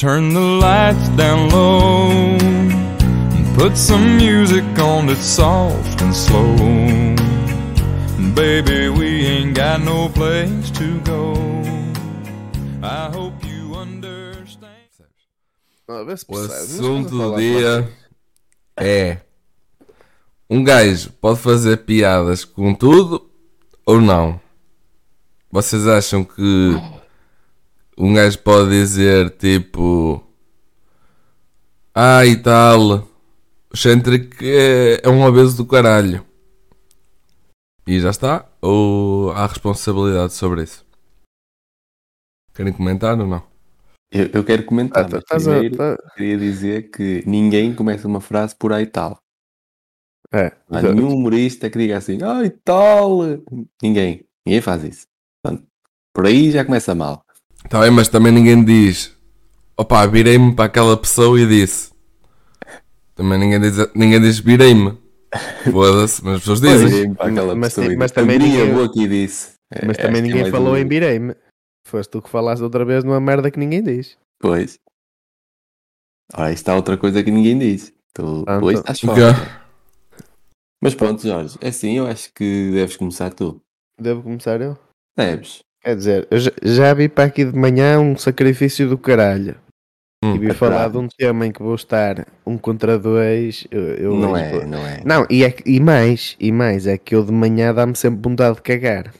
turn the lights down low. And put some music on that's soft and slow. Baby, we ain't got no place to go. I hope you understand. Ah, vê se O assunto do dia é: um gajo pode fazer piadas com tudo ou não? Vocês acham que um gajo pode dizer tipo, ah e tal, o Centric é, é um obeso do caralho e já está? Ou há responsabilidade sobre isso? Querem comentar ou não? Eu, eu quero comentar, Ah, tá- primeiro tá- queria dizer que ninguém começa uma frase por aí tal. É. Há nenhum humorista que diga assim, ai tal. Ninguém. Ninguém faz isso. Portanto, por aí já começa mal. Tá bem, mas também ninguém diz. Opa, virei-me para aquela pessoa e disse. Também ninguém diz, ninguém diz virei-me. Foda-se, mas as pessoas dizem. Virei-me para aquela mas pessoa sim, e mas disse, também ninguém- e disse. É, Mas acho também é ninguém mais falou um- em birei-me. Foste tu que falaste outra vez numa merda que ninguém diz. Pois. Ora, isto está outra coisa que ninguém diz. Tu Ah, então. estás fora. Mas pronto, Jorge, é assim, eu acho que deves começar tu. Devo começar eu? Deves. Quer dizer, eu já, já vi para aqui de manhã um sacrifício do caralho. Hum, e vi é falar de um tema em que vou estar um contra dois. Eu, eu não é, vou- não é. Não, e, é, e mais, e mais, é que eu de manhã dá-me sempre vontade de cagar.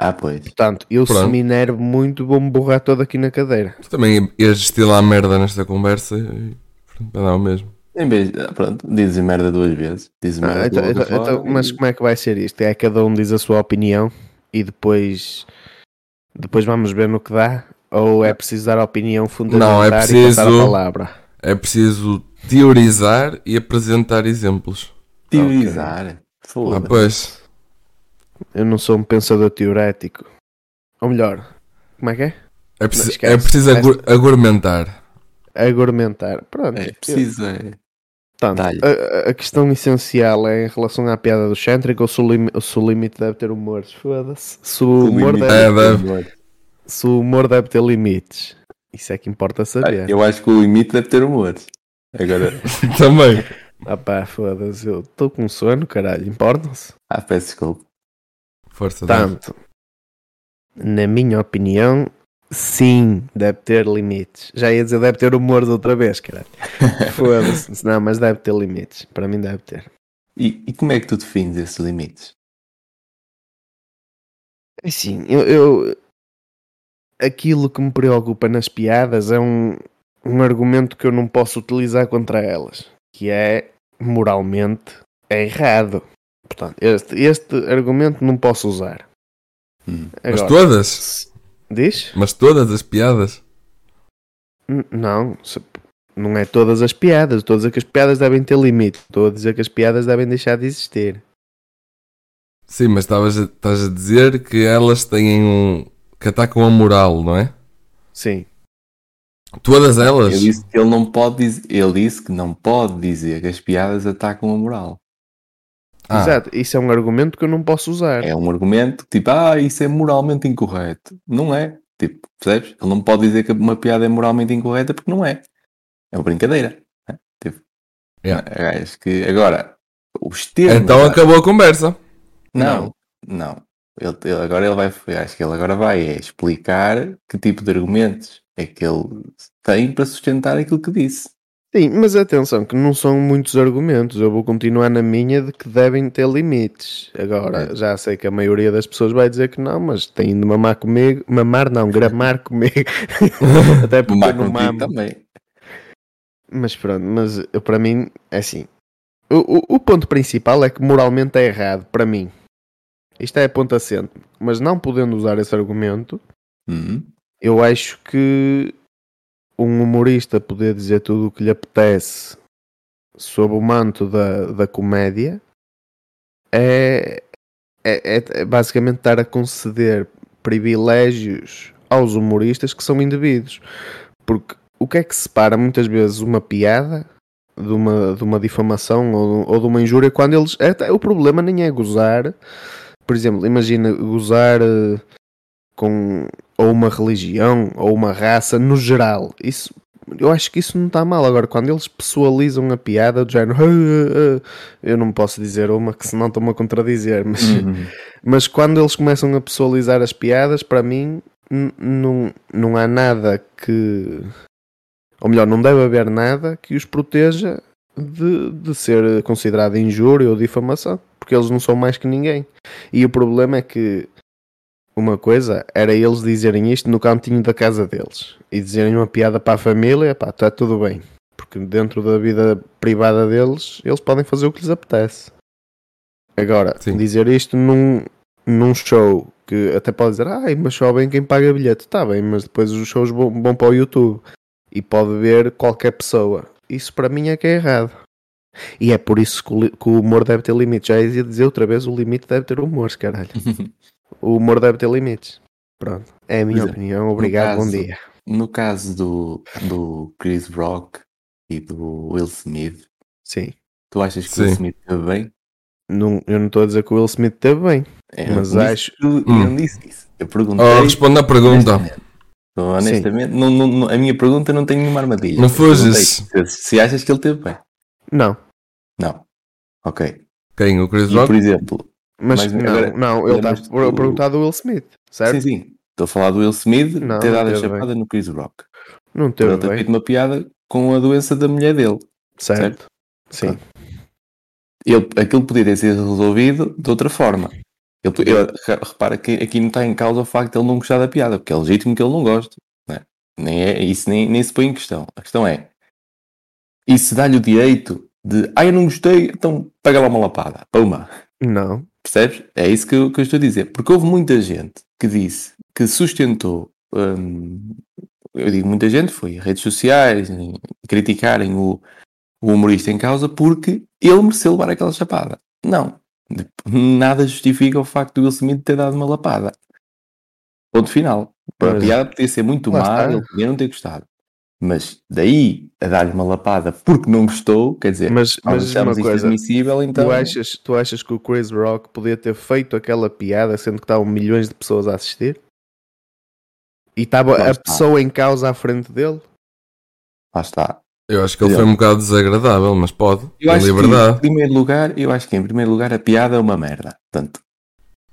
Ah, pois. Portanto, eu se Pronto. me enervo muito, vou-me borrar todo aqui na cadeira. Tu também ias estilar merda nesta conversa e pronto, vai dar o mesmo. Em vez de, pronto, dizes merda duas vezes. Dizes merda Ah, então- então- então, mas como é que vai ser isto? É cada um diz a sua opinião e depois, depois vamos ver no que dá? Ou é preciso dar a opinião fundamental Não, é e passar a preciso- palavra? É preciso teorizar e apresentar exemplos. Teorizar. Ah, Foda-se. pois. Eu não sou um pensador teorético. Ou melhor, como é que é? É preciso, esquece. é preciso agu- argumentar. Argumentar. Pronto. É preciso, é. Portanto, a, a questão essencial é em relação à piada do Chantrick ou se o, lim, se o limite deve ter humor. Foda-se. Se o humor, limite deve, É, deve. se o humor deve ter limites. Isso é que importa saber. Eu acho que o limite deve ter humor. Agora, Também. Ah pá, foda-se, eu estou com sono, caralho, importam-se? ah, peço desculpa. Força. Portanto, na minha opinião, sim, deve ter limites. Já ia dizer deve ter humor de outra vez, caralho. Foda-se, não, mas deve ter limites. Para mim deve ter. E, e como é que tu defines esses limites? Assim, eu, eu- Aquilo que me preocupa nas piadas é um, um argumento que eu não posso utilizar contra elas. Que é, moralmente, é errado. Portanto, este, este argumento não posso usar. Hum. Mas Agora, todas? Diz? Mas todas as piadas? N- Não, se- não é todas as piadas. Estou a dizer que as piadas devem ter limite. Estou a dizer que as piadas devem deixar de existir. Sim, mas estavas a- estás a dizer que elas têm um. que atacam a moral, não é? Sim. Todas elas? Ele disse que ele não pode dizer, ele disse que não pode dizer que as piadas atacam a moral. Ah, Exato. Isso é um argumento que eu não posso usar. É um argumento tipo, ah, isso é moralmente incorreto. Não é. Tipo, percebes? Ele não pode dizer que uma piada é moralmente incorreta porque não é. É uma brincadeira. né? Tipo, Yeah. acho que agora os termos. Então acabou a conversa. Não, não. Ele, ele- agora ele vai, acho que ele agora vai é explicar que tipo de argumentos é que ele tem para sustentar aquilo que disse. Sim, mas atenção, que não são muitos argumentos. Eu vou continuar na minha de que devem ter limites. Agora, É. já sei que a maioria das pessoas vai dizer que não, mas têm de mamar comigo. Mamar não, gramar comigo. Até porque Mamar não mamo. também. Mas pronto, mas eu, para mim é assim. O, o, o ponto principal é que moralmente é errado, para mim. Isto é ponto assente. Mas não podendo usar esse argumento, Uhum. eu acho que um humorista poder dizer tudo o que lhe apetece sob o manto da, da comédia é, é, é- é basicamente estar a conceder privilégios aos humoristas que são indevidos. Porque o que é que separa muitas vezes uma piada de uma, de uma difamação ou, ou de uma injúria quando eles. Até, o problema nem é gozar. Por exemplo, imagina gozar eh, com ou uma religião ou uma raça no geral. Isso eu acho que isso não está mal. Agora, quando eles pessoalizam a piada do género, "Ah, ah, ah", eu não posso dizer uma que senão estou-me a contradizer, mas, Uhum. mas quando eles começam a pessoalizar as piadas, para mim não, não há nada que. Ou melhor, não deve haver nada que os proteja de, de ser considerado injúria ou difamação, porque eles não são mais que ninguém. E o problema é que uma coisa era eles dizerem isto no cantinho da casa deles e dizerem uma piada para a família, pá, está tudo bem. Porque dentro da vida privada deles, eles podem fazer o que lhes apetece. Agora, Sim. dizer isto num, num show que até pode dizer, ai, mas só bem quem paga bilhete, está bem, mas depois os shows vão, vão para o YouTube e pode ver qualquer pessoa. Isso para mim é que é errado. E é por isso que o, humor deve ter limites. Já ia dizer outra vez, o limite deve ter humor, caralho. O humor deve ter limites. Pronto. É a minha é. opinião. Obrigado, bom caso- dia. No caso do, do Chris Rock e do Will Smith, Sim. tu achas que o Will. Smith esteve bem? Não, eu não estou a dizer que o Will Smith esteve bem. É, Mas acho- disse- Eu, eu Hum. não disse isso. Eu perguntei. Oh, responde à pergunta. honestamente. Então, honestamente, não, não- não- a minha pergunta não tem nenhuma armadilha. Não fuges. Se, se achas que ele esteve bem. Não. Não. Ok. Quem? O Chris E, Rock? por exemplo, Mas, Mas não, agora, não, ele está lembras-te a do- perguntar do Will Smith, certo? sim, sim. Estou a falar do Will Smith Não, ter dado a chapada no Chris Rock. Não teve ele ter bem. feito uma piada com a doença da mulher dele. Certo. Sim. Ele, aquilo podia ter sido resolvido de outra forma. Ele, ele- repara que aqui não está em causa o facto de ele não gostar da piada, porque é legítimo que ele não goste. não é? Nem é, isso nem, nem se põe em questão. A questão é: isso dá-lhe o direito de, ah, eu não gostei, então pega lá uma lapada. Puma. Não. Percebes? É isso que eu, que eu estou a dizer. Porque houve muita gente que disse, que sustentou, hum, eu digo muita gente, foi redes sociais, em criticarem o, o humorista em causa porque ele mereceu levar aquela chapada. Não. Nada justifica o facto do Will Smith ter dado uma lapada. Ponto final. A Mas- piada podia ser muito má, ele podia não ter gostado. Mas daí a dar-lhe uma lapada porque não gostou, quer dizer, Mas, nós mas achamos uma isto coisa, admissível, então. tu, achas, tu achas que o Chris Rock podia ter feito aquela piada sendo que estavam milhões de pessoas a assistir? E estava a está. pessoa em causa à frente dele? Lá está. Eu acho que ele foi um bocado desagradável, mas pode. Eu acho que, em liberdade. primeiro lugar, eu acho que em primeiro lugar a piada é uma merda. Portanto,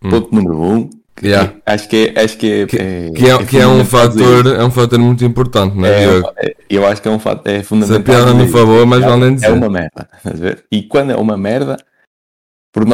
Hum. ponto número um. Que- Yeah. Acho que é, acho que é, Que- é- Que é, que é um fundamental dizer fator, é um fator muito importante, não é, É, Diogo? é- eu acho que é um fato, é Se a fundamental. piada não dizer isso. vale nem É dizer. uma merda. E quando é uma merda,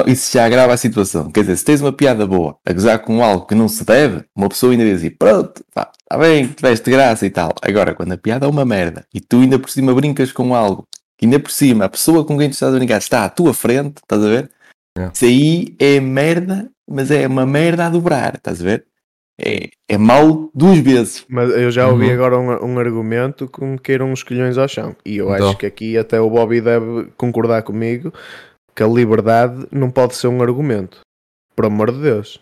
isso já agrava a situação. Quer dizer, se tens uma piada boa a gozar com algo que não se deve, uma pessoa ainda diz assim, pronto, está bem, tiveste graça e tal. Agora, quando a piada é uma merda e tu ainda por cima brincas com algo que ainda por cima a pessoa com quem tu estás a brincar está à tua frente, estás a ver? É. Isso aí é merda, mas é uma merda a dobrar, estás a ver? É, é mau duas vezes. Mas eu já ouvi Uhum. agora um, um argumento que me queiram uns colhões ao chão. E eu Então. acho que aqui até o Bobby deve concordar comigo que a liberdade não pode ser um argumento. Por amor de Deus.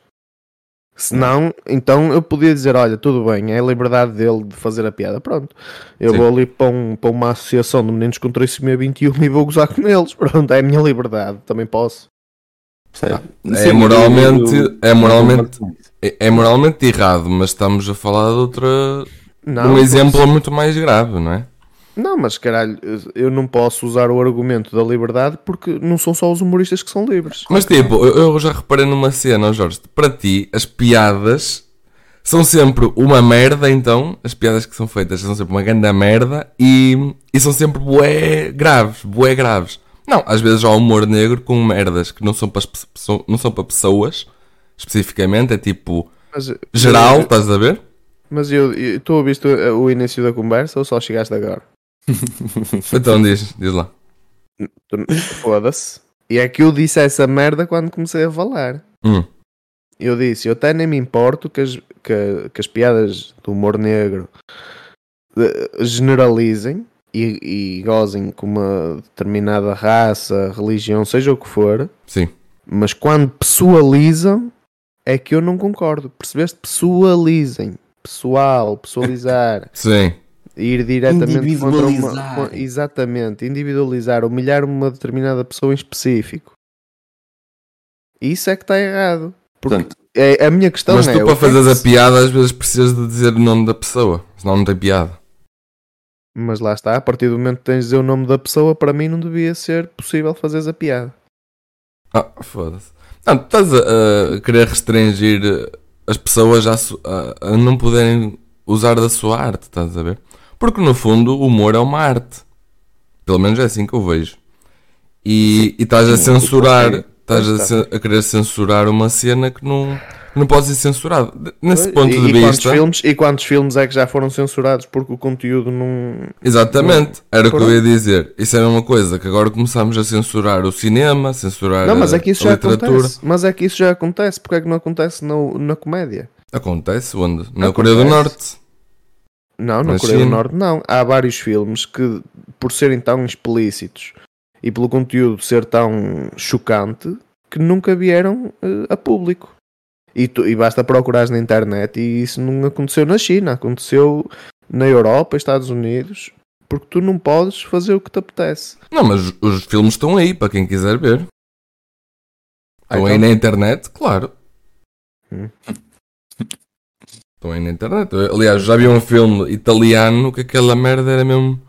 Senão, então eu podia dizer, olha, tudo bem, é a liberdade dele de fazer a piada, pronto. Eu Sim. vou ali para, um- para uma associação de meninos com trissomia 21 e vou gozar com eles, pronto, é a minha liberdade, também posso. É Sim, moralmente, é moralmente, é, é moralmente errado, mas estamos a falar de outra, Não, um exemplo muito mais grave, não é? Não, mas caralho, eu não posso usar o argumento da liberdade porque não são só os humoristas que são livres. Mas tipo, eu, já reparei numa cena, Jorge, para ti as piadas são sempre uma merda, então as piadas que são feitas são sempre uma grande merda e, e são sempre bué graves, bué graves. Não, às vezes há humor negro com merdas que não são para, as pe- são- não são para pessoas, especificamente, é tipo Mas, geral, estás a ver? Mas eu, eu, tu ouviste o, início da conversa ou só chegaste agora? Então diz, diz lá. Foda-se. E é que eu disse essa merda quando comecei a falar. Hum, Eu disse, eu até nem me importo que as, que, que as piadas do humor negro eh, generalizem e, e gozem com uma determinada raça, religião, seja o que for, sim. mas quando pessoalizam é que eu não concordo. Percebeste? Pessoalizem. Pessoal, pessoalizar. Sim. ir diretamente contra uma, exatamente, individualizar, humilhar uma determinada pessoa em específico. Isso é que está errado. Porque Portanto, É, a minha questão Mas é. tu o para que é a piada às vezes precisas de dizer o nome da pessoa, senão não tem piada. Mas lá está, a partir do momento que tens de dizer o nome da pessoa, para mim não devia ser possível fazeres a piada. Ah, foda-se. Não, tu estás a, a querer restringir as pessoas a, a- a não poderem usar da sua arte, estás a ver? Porque no fundo o humor é uma arte. Pelo menos é assim que eu vejo. E, e estás a censurar, estás a, a querer censurar uma cena que não, não pode ser censurada. De- Nesse Pois, ponto e, de e quantos vista. filmes, e quantos filmes é que já foram censurados porque o conteúdo não. Exatamente, era o que eu ia dizer. Isso era uma coisa que agora começamos a censurar o cinema, censurar Não, mas a, é que isso a já literatura. acontece. Mas é que isso já acontece. Porque é que não acontece no- na comédia? Acontece onde? Na Acontece. Coreia do Norte. Não, na Na Coreia do. Norte não. Há vários filmes que, por serem tão explícitos e pelo conteúdo ser tão chocante, que nunca vieram eh, a público. E, tu- e basta procurar na internet e isso não aconteceu na China, aconteceu na Europa, Estados Unidos, porque tu não podes fazer o que te apetece. Não, mas os- filmes estão aí para quem quiser ver. Ah, Estão aí então- na internet, claro. Hum. Estão aí na internet. Aliás, já vi um filme italiano que aquela merda era mesmo,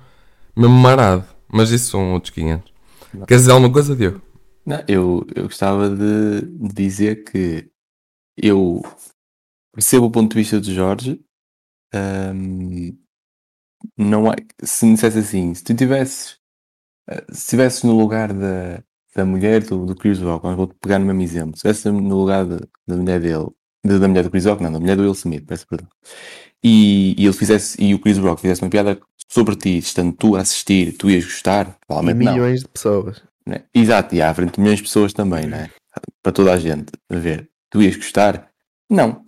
mesmo marado. Mas isso são outros 500. Queres dizer alguma coisa, Diego? Não, eu, eu gostava de dizer que eu percebo o ponto de vista de Jorge. Ahm, não há, se me dissesse assim, se tu tivesses, eh, se estivesses no lugar da, da mulher do, do Chris Rock, vou pegar no mesmo exemplo, se estivesse no lugar de- da mulher dele, de- da mulher do Chris Rock, não, da mulher do Will Smith, peço perdão, e, e ele fizesse, e o Chris Rock fizesse uma piada sobre ti, estando tu a assistir, tu ias gostar, E provavelmente não. milhões de pessoas. né? Exato, e à frente de milhões de pessoas também, né? Para toda a gente a ver. Tu ias gostar? Não.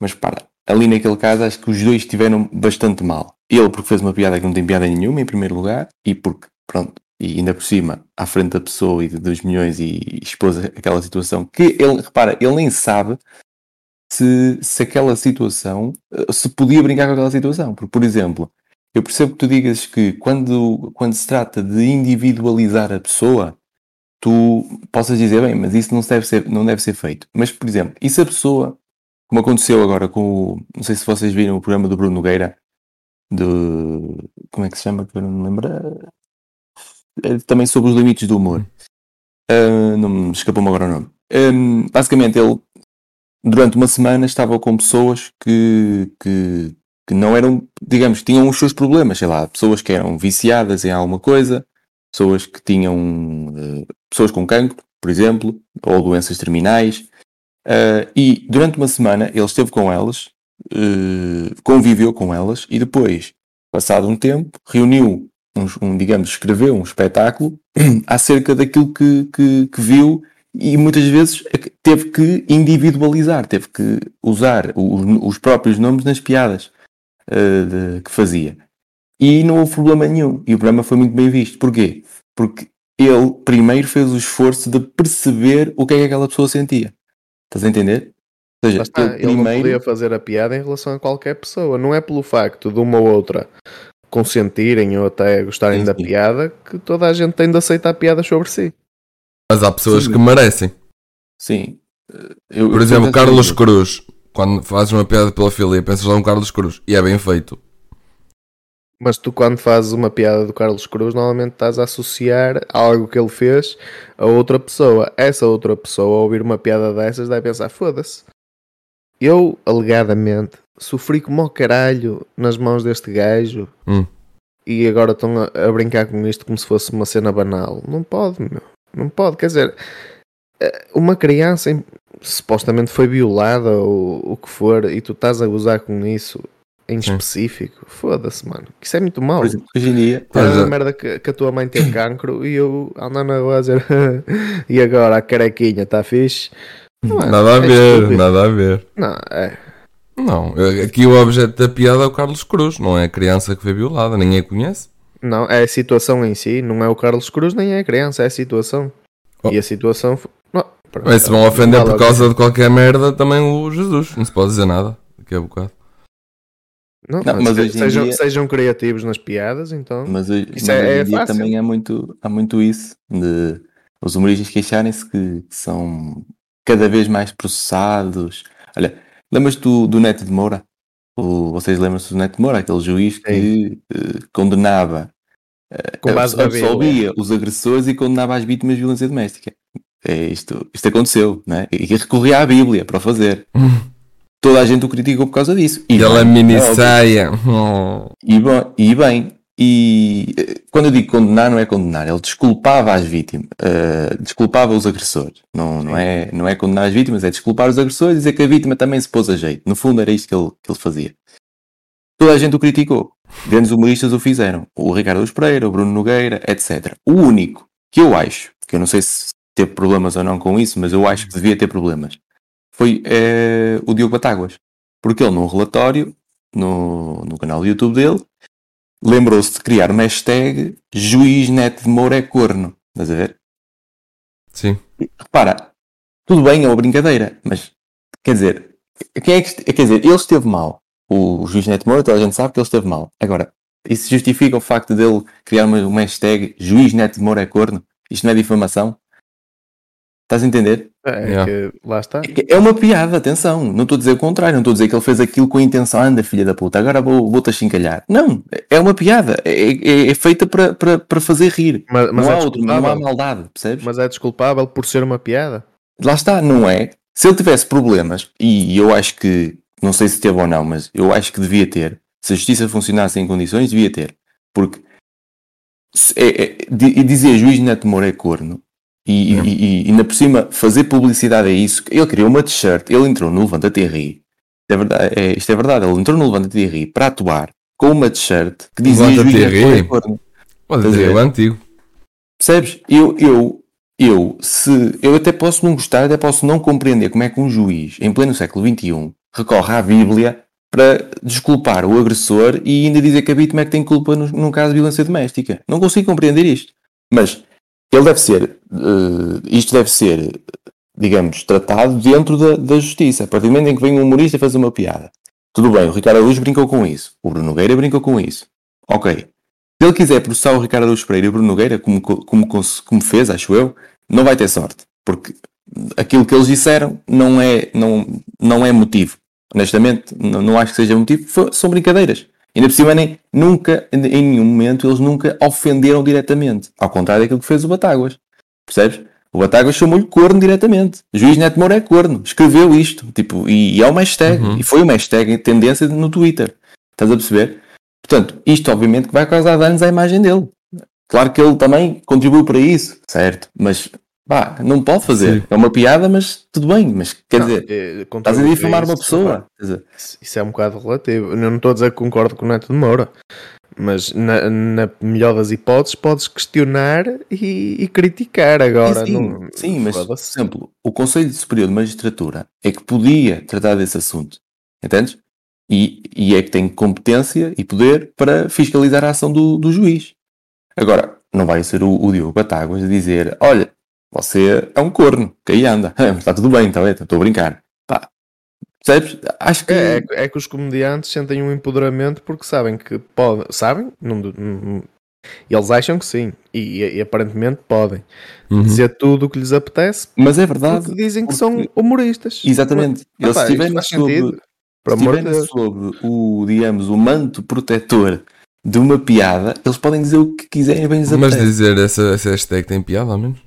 Mas para, ali naquele caso acho que os dois estiveram bastante mal. Ele porque fez uma piada que não tem piada nenhuma, em primeiro lugar, e porque, pronto, e ainda por cima, à frente da pessoa e de 2 milhões e expôs aquela situação que ele, repara, ele nem sabe se, se aquela situação, se podia brincar com aquela situação. Porque, por exemplo, eu percebo que tu digas que quando, quando se trata de individualizar a pessoa, tu possas dizer, bem, mas isso não deve ser, não deve ser feito. Mas, por exemplo, e se a pessoa, como aconteceu agora com o, não sei se vocês viram o programa do Bruno Nogueira, do, como é que se chama, que eu não me lembro, É também sobre os limites do humor. Ah, não me escapou-me agora o nome. Hum, basicamente, ele, durante uma semana, estava com pessoas que, que, que não eram, digamos, tinham os seus problemas, sei lá, pessoas que eram viciadas em alguma coisa, pessoas que tinham, eh, pessoas com cancro, por exemplo, ou doenças terminais, eh, e durante uma semana ele esteve com elas, eh, conviveu com elas, e depois, passado um tempo, reuniu, uns- um, digamos, escreveu um espetáculo acerca daquilo que, que, que viu e muitas vezes é teve que individualizar, teve que usar os, os próprios nomes nas piadas eh, de- que fazia. E não houve problema nenhum. E o programa foi muito bem visto. Porquê? Porque ele primeiro fez o esforço de perceber o que é que aquela pessoa sentia. Estás a entender? Ou seja, está, ele ele não primeiro. podia fazer a piada em relação a qualquer pessoa. Não é pelo facto de uma ou outra consentirem ou até gostarem Sim, da sim. piada que toda a gente tem de aceitar piadas sobre si. Mas há pessoas Sim. que merecem. Sim. Eu, Por exemplo, Carlos Cruz. Quando fazes uma piada pela filia, pensas lá um Carlos Cruz. E é bem feito. Mas tu, quando fazes uma piada do Carlos Cruz, normalmente estás a associar algo que ele fez a outra pessoa. Essa outra pessoa, ao ouvir uma piada dessas, deve pensar: foda-se. Eu, alegadamente, sofri como ao caralho nas mãos deste gajo Hum. e agora estão a, a brincar com isto como se fosse uma cena banal. Não pode, meu. Não pode. Quer dizer, eh, uma criança supostamente foi violada ou o que for e tu estás a gozar com isso em Sim. específico. Foda-se, mano. Isso é muito mau. Por exemplo, hoje em dia, a é. merda que, que a tua mãe tem cancro e eu andando na rua a dizer e agora a carequinha está fixe. Não é? Nada a É ver, nada a ver. Não, é. Não, aqui o objeto da piada é o Carlos Cruz, não é a criança que foi violada, ninguém a conhece. Não, é a situação em si, não é o Carlos Cruz nem é a criança, é a situação. Oh. E a situação. Não, pronto. Se vão ofender por causa de qualquer merda, também o Jesus. Não se pode dizer nada daqui a bocado. Não, Não, mas mas sejam, dia- sejam criativos nas piadas, então. mas hoje, Isso mas é- hoje é em dia fácil. também há muito, há muito isso de os humoristas queixarem-se que, que são cada vez mais processados. Olha, lembras do, do Neto de Moura? O, vocês lembram-se do Neto de Moura, aquele juiz que eh, condenava, Com base na Bíblia. absolvia os agressores e condenava as vítimas de violência doméstica. É, isto, isto aconteceu, né? E recorria à Bíblia para o fazer. Toda a gente o criticou por causa disso. E ela bem, mini é saia. E, bom, e bem, e eh, quando eu digo condenar, não é condenar, ele desculpava as vítimas, eh, desculpava os agressores. Não, não, é, não é condenar as vítimas, é desculpar os agressores e dizer que a vítima também se pôs a jeito. No fundo, era isto que ele, que ele fazia. Toda a gente o criticou. Grandes humoristas o fizeram. O Ricardo Pereira, o Bruno Nogueira, etc. O único que eu acho, que eu não sei se teve problemas ou não com isso, mas eu acho que devia ter problemas, foi eh, o Diogo Batáguas. Porque ele, num relatório, no, no canal do YouTube dele, lembrou-se de criar uma hashtag Juiz Neto de Moura é corno. Estás a ver? Sim. Repara, tudo bem, é uma brincadeira, mas quer dizer, quem é que, quer dizer, ele esteve mal. O juiz Neto Moura, toda a gente sabe que ele esteve mal. Agora, isso justifica o facto dele criar uma, uma hashtag Juiz Neto de Moura é corno? Isto não é difamação? Estás a entender? É Yeah. que lá está. É que É uma piada, atenção. Não estou a dizer o contrário. Não estou a dizer que ele fez aquilo com a intenção, anda filha da puta, agora vou- vou-te achincalhar. Não, é uma piada. É, é- é feita para, para, para fazer rir. Mas, mas não, é há outro, não há maldade, percebes? Mas é desculpável por ser uma piada. Lá está, não é? Se ele tivesse problemas, e eu acho que, não sei se teve ou não, mas eu acho que devia ter. Se a justiça funcionasse em condições, devia ter. Porque se- é, é, di- e dizer juiz Neto Moura é corno, e, e, e, e ainda por cima fazer publicidade a isso, ele criou uma t-shirt, ele entrou no Levanta-te e ri. Isto é, verdade, é, isto é verdade, ele entrou no Levanta-te e ri para atuar com uma t-shirt que dizia juiz e Neto Moura é antigo. Percebes? Eu, eu, eu, se, eu até posso não gostar, até posso não compreender como é que um juiz, em pleno século XXI, recorre à Bíblia para desculpar o agressor e ainda dizer que a vítima é que tem culpa no, num caso de violência doméstica. Não consigo compreender isto. Mas ele deve ser, eh, isto deve ser, digamos, tratado dentro da, da justiça. A partir do momento em que vem um humorista fazer uma piada. Tudo bem, o Ricardo Araújo brincou com isso. O Bruno Nogueira brincou com isso. Ok. Se ele quiser processar o Ricardo Araújo Pereira e o Bruno Nogueira, como, co- como, como fez, acho eu, não vai ter sorte. Porque aquilo que eles disseram não é, não, não é motivo. Honestamente, não, não acho que seja motivo. Fo- São brincadeiras. Ainda por cima, nem, nunca, em nenhum momento, eles nunca ofenderam diretamente. Ao contrário daquilo que fez o Batáguas. Percebes? O Batáguas chamou-lhe corno diretamente. O juiz Neto Moura é corno. Escreveu isto. Tipo, e, e é uma hashtag. Uhum. E foi uma hashtag tendência no Twitter. Estás a perceber? Portanto, isto obviamente que vai causar danos à imagem dele. Claro que ele também contribuiu para isso, certo? Mas, pá, não pode fazer. Sim. É uma piada, mas tudo bem. Mas, quer Não, dizer, eh, estás a difamar uma isso, pessoa. Quer dizer, Isso é um bocado relativo. Eu não estou a dizer que concordo com o Neto de Moura, mas na, na melhor das hipóteses podes questionar e, e criticar agora. sim, não, sim, mas, por exemplo, o Conselho Superior de Magistratura é que podia tratar desse assunto. Entendes? E, e é que tem competência e poder para fiscalizar a ação do, do juiz. Agora, não vai ser o, o Diogo Batáguas a dizer: olha, você é um corno, que aí anda. Está tudo bem, está bem, estou a brincar. Pá, percebes? Acho que. É, é, é que os comediantes sentem um empoderamento porque sabem que podem. Sabem? Não, não- eles acham que sim. E, e aparentemente podem Uhum. dizer tudo o que lhes apetece Mas é verdade. porque dizem que porque- são humoristas. Exatamente. Mas, Eles estiverem amor de estiverem Deus. sobre o, digamos, o manto protetor de uma piada, eles podem dizer o que quiserem bem Mas apetece. dizer essa, essa hashtag tem piada, ao menos.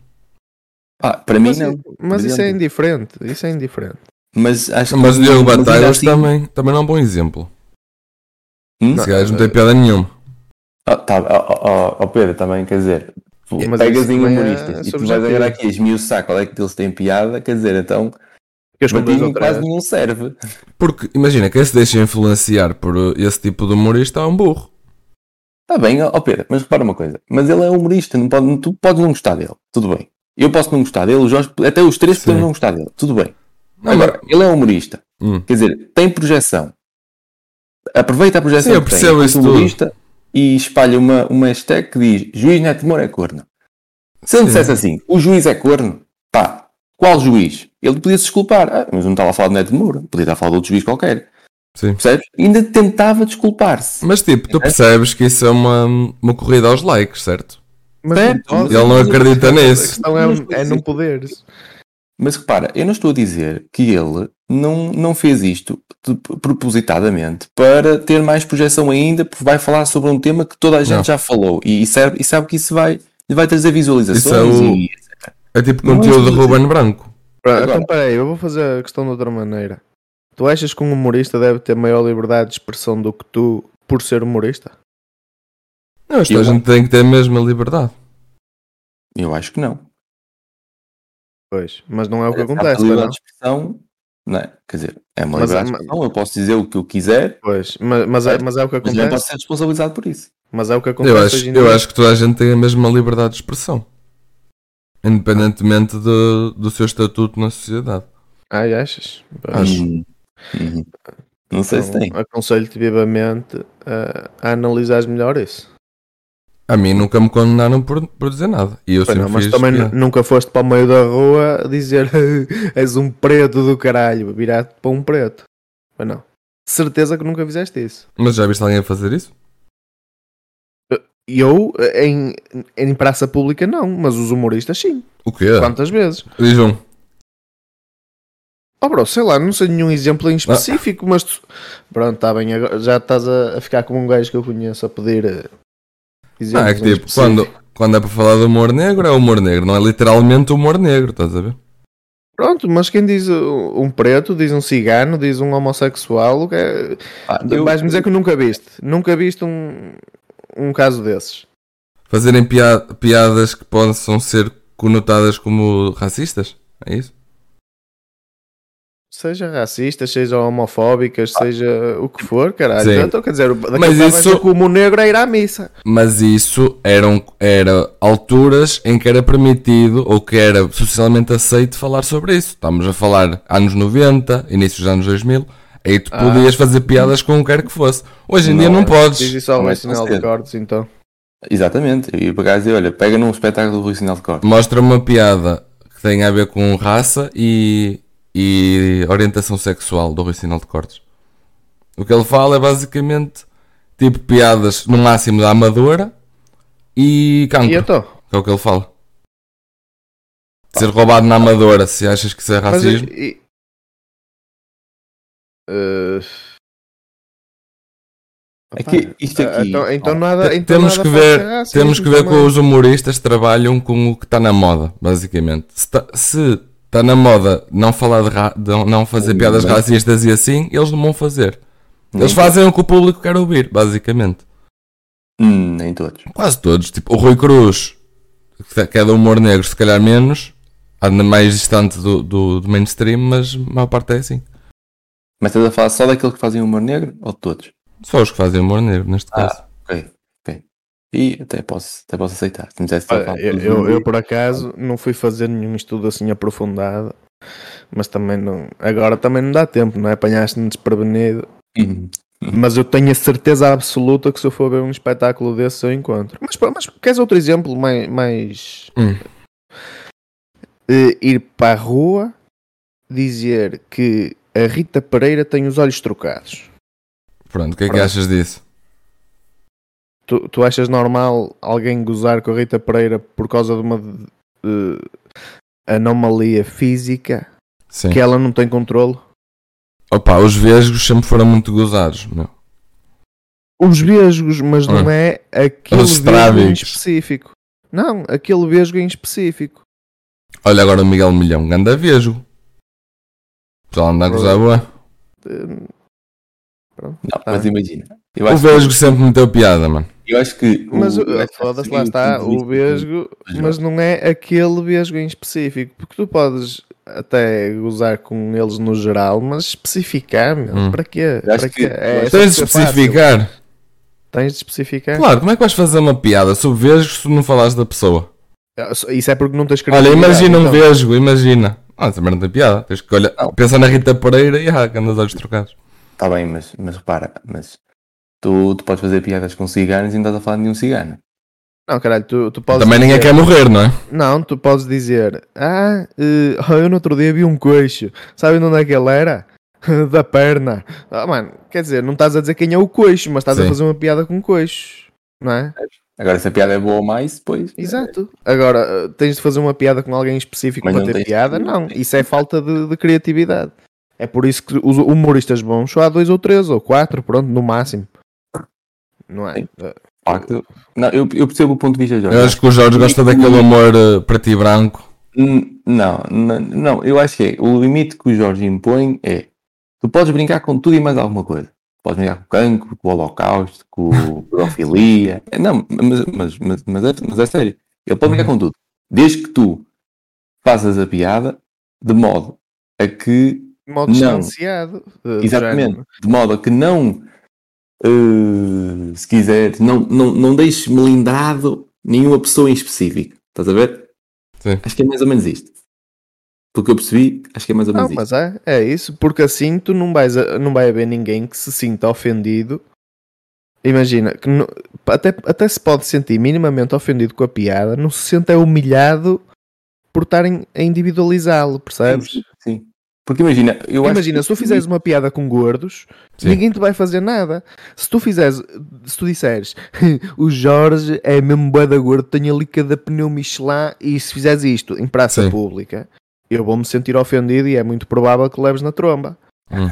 Ah, para mim Mas, não. mas isso é indiferente. Isso é indiferente. Mas acho que. Mas o Diogo mas Batalhas assim- também, também não é um bom exemplo. Hum? Esse gajo não tem piada nenhuma. Ah, tá, ó, ó, ó, Pedro, também, quer dizer, Mas pegas em é humoristas e tu vais agora aqui a esmiuçar qual é que deles tem piada, quer dizer, então, batinho quase nenhum serve. Porque, imagina, quem se deixa influenciar por uh, esse tipo de humorista é um burro. Está bem, ó ó, Pedro, mas repara uma coisa, mas ele é humorista, não pode, tu podes não gostar dele, tudo bem. Eu posso não gostar dele, Jorge, até os três podemos não gostar dele, tudo bem. Não, Agora, ele é humorista, Hum. quer dizer, tem projeção. Aproveita a projeção Sim, eu que tem, é humorista e espalha uma, uma hashtag que diz juiz Neto Moura é corno. Se ele dissesse assim, o juiz é corno, pá, qual juiz? Ele podia se desculpar, ah, mas não estava a falar de Neto Moura, podia estar a falar de outro juiz qualquer, Sim. percebes? Ainda tentava desculpar-se. Mas tipo, tu percebes que isso é uma, uma corrida aos likes, certo? Mas pode. Ele não acredita A nisso. questão é, é não poderes. Mas repara, eu não estou a dizer que ele não, não fez isto de- propositadamente para ter mais projeção ainda, porque vai falar sobre um tema que toda a gente Não. já falou e, e sabe, e sabe que isso vai, vai trazer visualizações. Isso é o- e- É tipo conteúdo de. Ruben Branco. Agora- Então peraí, eu vou fazer a questão de outra maneira. Tu achas que um humorista deve ter maior liberdade de expressão do que tu por ser humorista? Não, esta Eu- gente tem que ter a mesma liberdade. Eu acho que não. Pois, mas não é o que acontece, pois liberdade não? de expressão, não é? Quer dizer, é uma Mas- liberdade de mas- expressão, eu posso dizer o que eu quiser, Pois, mas, mas, é, mas é o que mas não posso acontece. ser responsabilizado por isso. Mas é o que acontece Eu acho, hoje em eu acho que toda a gente tem a mesma liberdade de expressão. Independentemente do, do seu estatuto na sociedade. Ai, achas? Acho. Hum, uhum. Não sei se tem. Então, aconselho-te vivamente a, a analisar melhor isso. A mim nunca me condenaram por, por dizer nada. E eu sempre não, mas também piada. nu- nunca foste para o meio da rua dizer és um preto do caralho, virar-te para um preto. Pois não. Certeza que nunca fizeste isso. Mas já viste alguém a fazer isso? Eu, em, em praça pública, não, mas os humoristas, sim. O quê? Quantas vezes? Diz um. Oh, bro, sei lá, não sei nenhum exemplo em Ah. específico, mas tu... pronto, está bem, agora já estás a, a ficar como um gajo que eu conheço a pedir Ah, é que tipo, quando, quando é para falar de humor negro, é humor negro. Não é literalmente humor negro, estás a ver? Pronto, mas quem diz um preto, diz um cigano, diz um homossexual, o que é... Ah, eu- vais-me dizer que nunca viste. Nunca viste um, um caso desses. Fazerem pia- piadas que possam ser conotadas como racistas? É isso? Seja racistas, seja homofóbicas, seja o que for, caralho. Sim. Então, quer dizer, daqui Mas isso- como o negro a ir à missa. Mas isso eram era alturas em que era permitido ou que era socialmente aceito falar sobre isso. Estamos a falar anos 90, início dos anos 2000. Aí tu Ah. podias fazer piadas com o que quer que fosse. Hoje em dia Não, não podes. Diz isso ao Não é Rui Sinal de. Cortes, então. Exatamente. Eu ia pegar e dizer, olha, pega num espetáculo do Rui Sinal de Corte. Mostra uma piada que tem a ver com raça e, e orientação sexual do Rui Sinal de Cortes. O que ele fala é basicamente tipo piadas no máximo da amadora e cancro. E então? Que é o que ele fala. Ser roubado na amadora, se achas que isso é Mas, racismo. e- Eh, É opá, que isto aqui- Então, então nada, então temos, nada que ver, racismo temos que ver também. com os humoristas trabalham com o que está na moda, basicamente. Se se tá na moda não falar de, ra- de não fazer Hum, piadas bem. racistas e assim, eles não vão fazer. Eles Nem- fazem o que o público quer ouvir, basicamente. Hum, nem todos. Quase todos. Tipo, o Rui Cruz, que é do humor negro, se calhar menos, anda mais distante do, do, do mainstream, mas a maior parte é assim. Mas estás a falar só daqueles que fazem humor negro ou de todos? Só os que fazem humor negro, neste Ah, caso. Ok. E até posso, até posso aceitar. Se me dissesse Olha, falar eu, eu, por acaso não fui fazer nenhum estudo assim aprofundado, mas também não. Agora também não dá tempo, não é? Apanhaste-me desprevenido. hum, Mas eu tenho a certeza absoluta que se eu for ver um espetáculo desse eu encontro. Mas, mas queres outro exemplo mais. mais Hum. eh, ir para a rua dizer que a Rita Pereira tem os olhos trocados. Pronto, o que é que Pronto. achas disso? Tu, tu achas normal alguém gozar com a Rita Pereira por causa de uma anomalia física Sim. que ela não tem controle? Opa, os vesgos sempre foram muito gozados, meu. Os vesgos, mas não Ah. é aquele vesgo em específico. Não, aquele vesgo em específico. Olha agora o Miguel Milhão, ganda vesgo. O pessoal anda a gozar boa. Pronto. Não, Ah. mas imagina. O vesgo sempre meteu piada, mano. Que, eu acho que. Mas o- o- que foda-se, lá está, o vesgo, dos mas não é aquele vesgo em específico, porque tu podes até gozar com eles no geral, mas especificar, meu, Hum. para quê? Acho Para que- quê? É, eu só Tens de ser fácil. especificar. Tens de especificar. Claro, como é que vais fazer uma piada sobre vesgos se não falares da pessoa? Isso é porque não tens Olha, imagina um então. vesgo, imagina. Ah, também não tem piada. Tens que olhar, pensa na Rita Pereira e ah, que anda de olhos trocados. Está bem, mas, mas repara, mas tu, tu podes fazer piadas com ciganos e não estás a falar de nenhum cigano. Não, caralho, tu, tu podes Também ninguém dizer- quer morrer, não é? Não, tu podes dizer, ah, eh, eu no outro dia vi um coxo, sabe de onde é que ele era? da perna. Ah, mano, quer dizer, não estás a dizer quem é o coxo, mas estás a Sim. fazer uma piada com coxo, não é? Agora, se a piada é boa ou mais, depois. Exato. Agora, eh, tens de fazer uma piada com alguém específico Mas para ter piada? Não, isso é falta de, de criatividade. É por isso que os humoristas bons só há dois ou três ou quatro, pronto, no máximo. Não é? Sim. Não, eu, eu percebo o ponto de vista, Jorge. Eu acho que o Jorge gosta daquele humor eh, preto e branco. Não, não, não, eu acho que é. O limite que o Jorge impõe é. Tu podes brincar com tudo e mais alguma coisa. Podes brincar com o cancro, com o holocausto, com a pedofilia. É, Não, mas, mas, mas, mas, é, mas é sério. Ele pode brincar com tudo. Desde que tu faças a piada de modo a que. De modo Não. distanciado. eh, Exatamente. De modo a que não. Eh, se quiseres, não, não, não deixes melindrado nenhuma pessoa em específico. Estás a ver? Sim. Acho que é mais ou menos isto. Porque eu percebi, acho que é mais ou Não, menos isto. mas é, é isso, porque assim tu não vais a- não vai haver ninguém que se sinta ofendido. Imagina, que não- até, até se pode sentir minimamente ofendido com a piada, não se sente é humilhado por estarem a individualizá-lo, percebes? Sim. Porque imagina, eu Imagina, se tu fizeres uma piada com gordos, Sim. ninguém te vai fazer nada. Se tu fizeres, se tu disseres o Jorge é mesmo bué da gordo, tem ali cada pneu Michelin e se fizeres isto em praça Sim. pública, eu vou-me sentir ofendido e é muito provável que leves na tromba. Hum.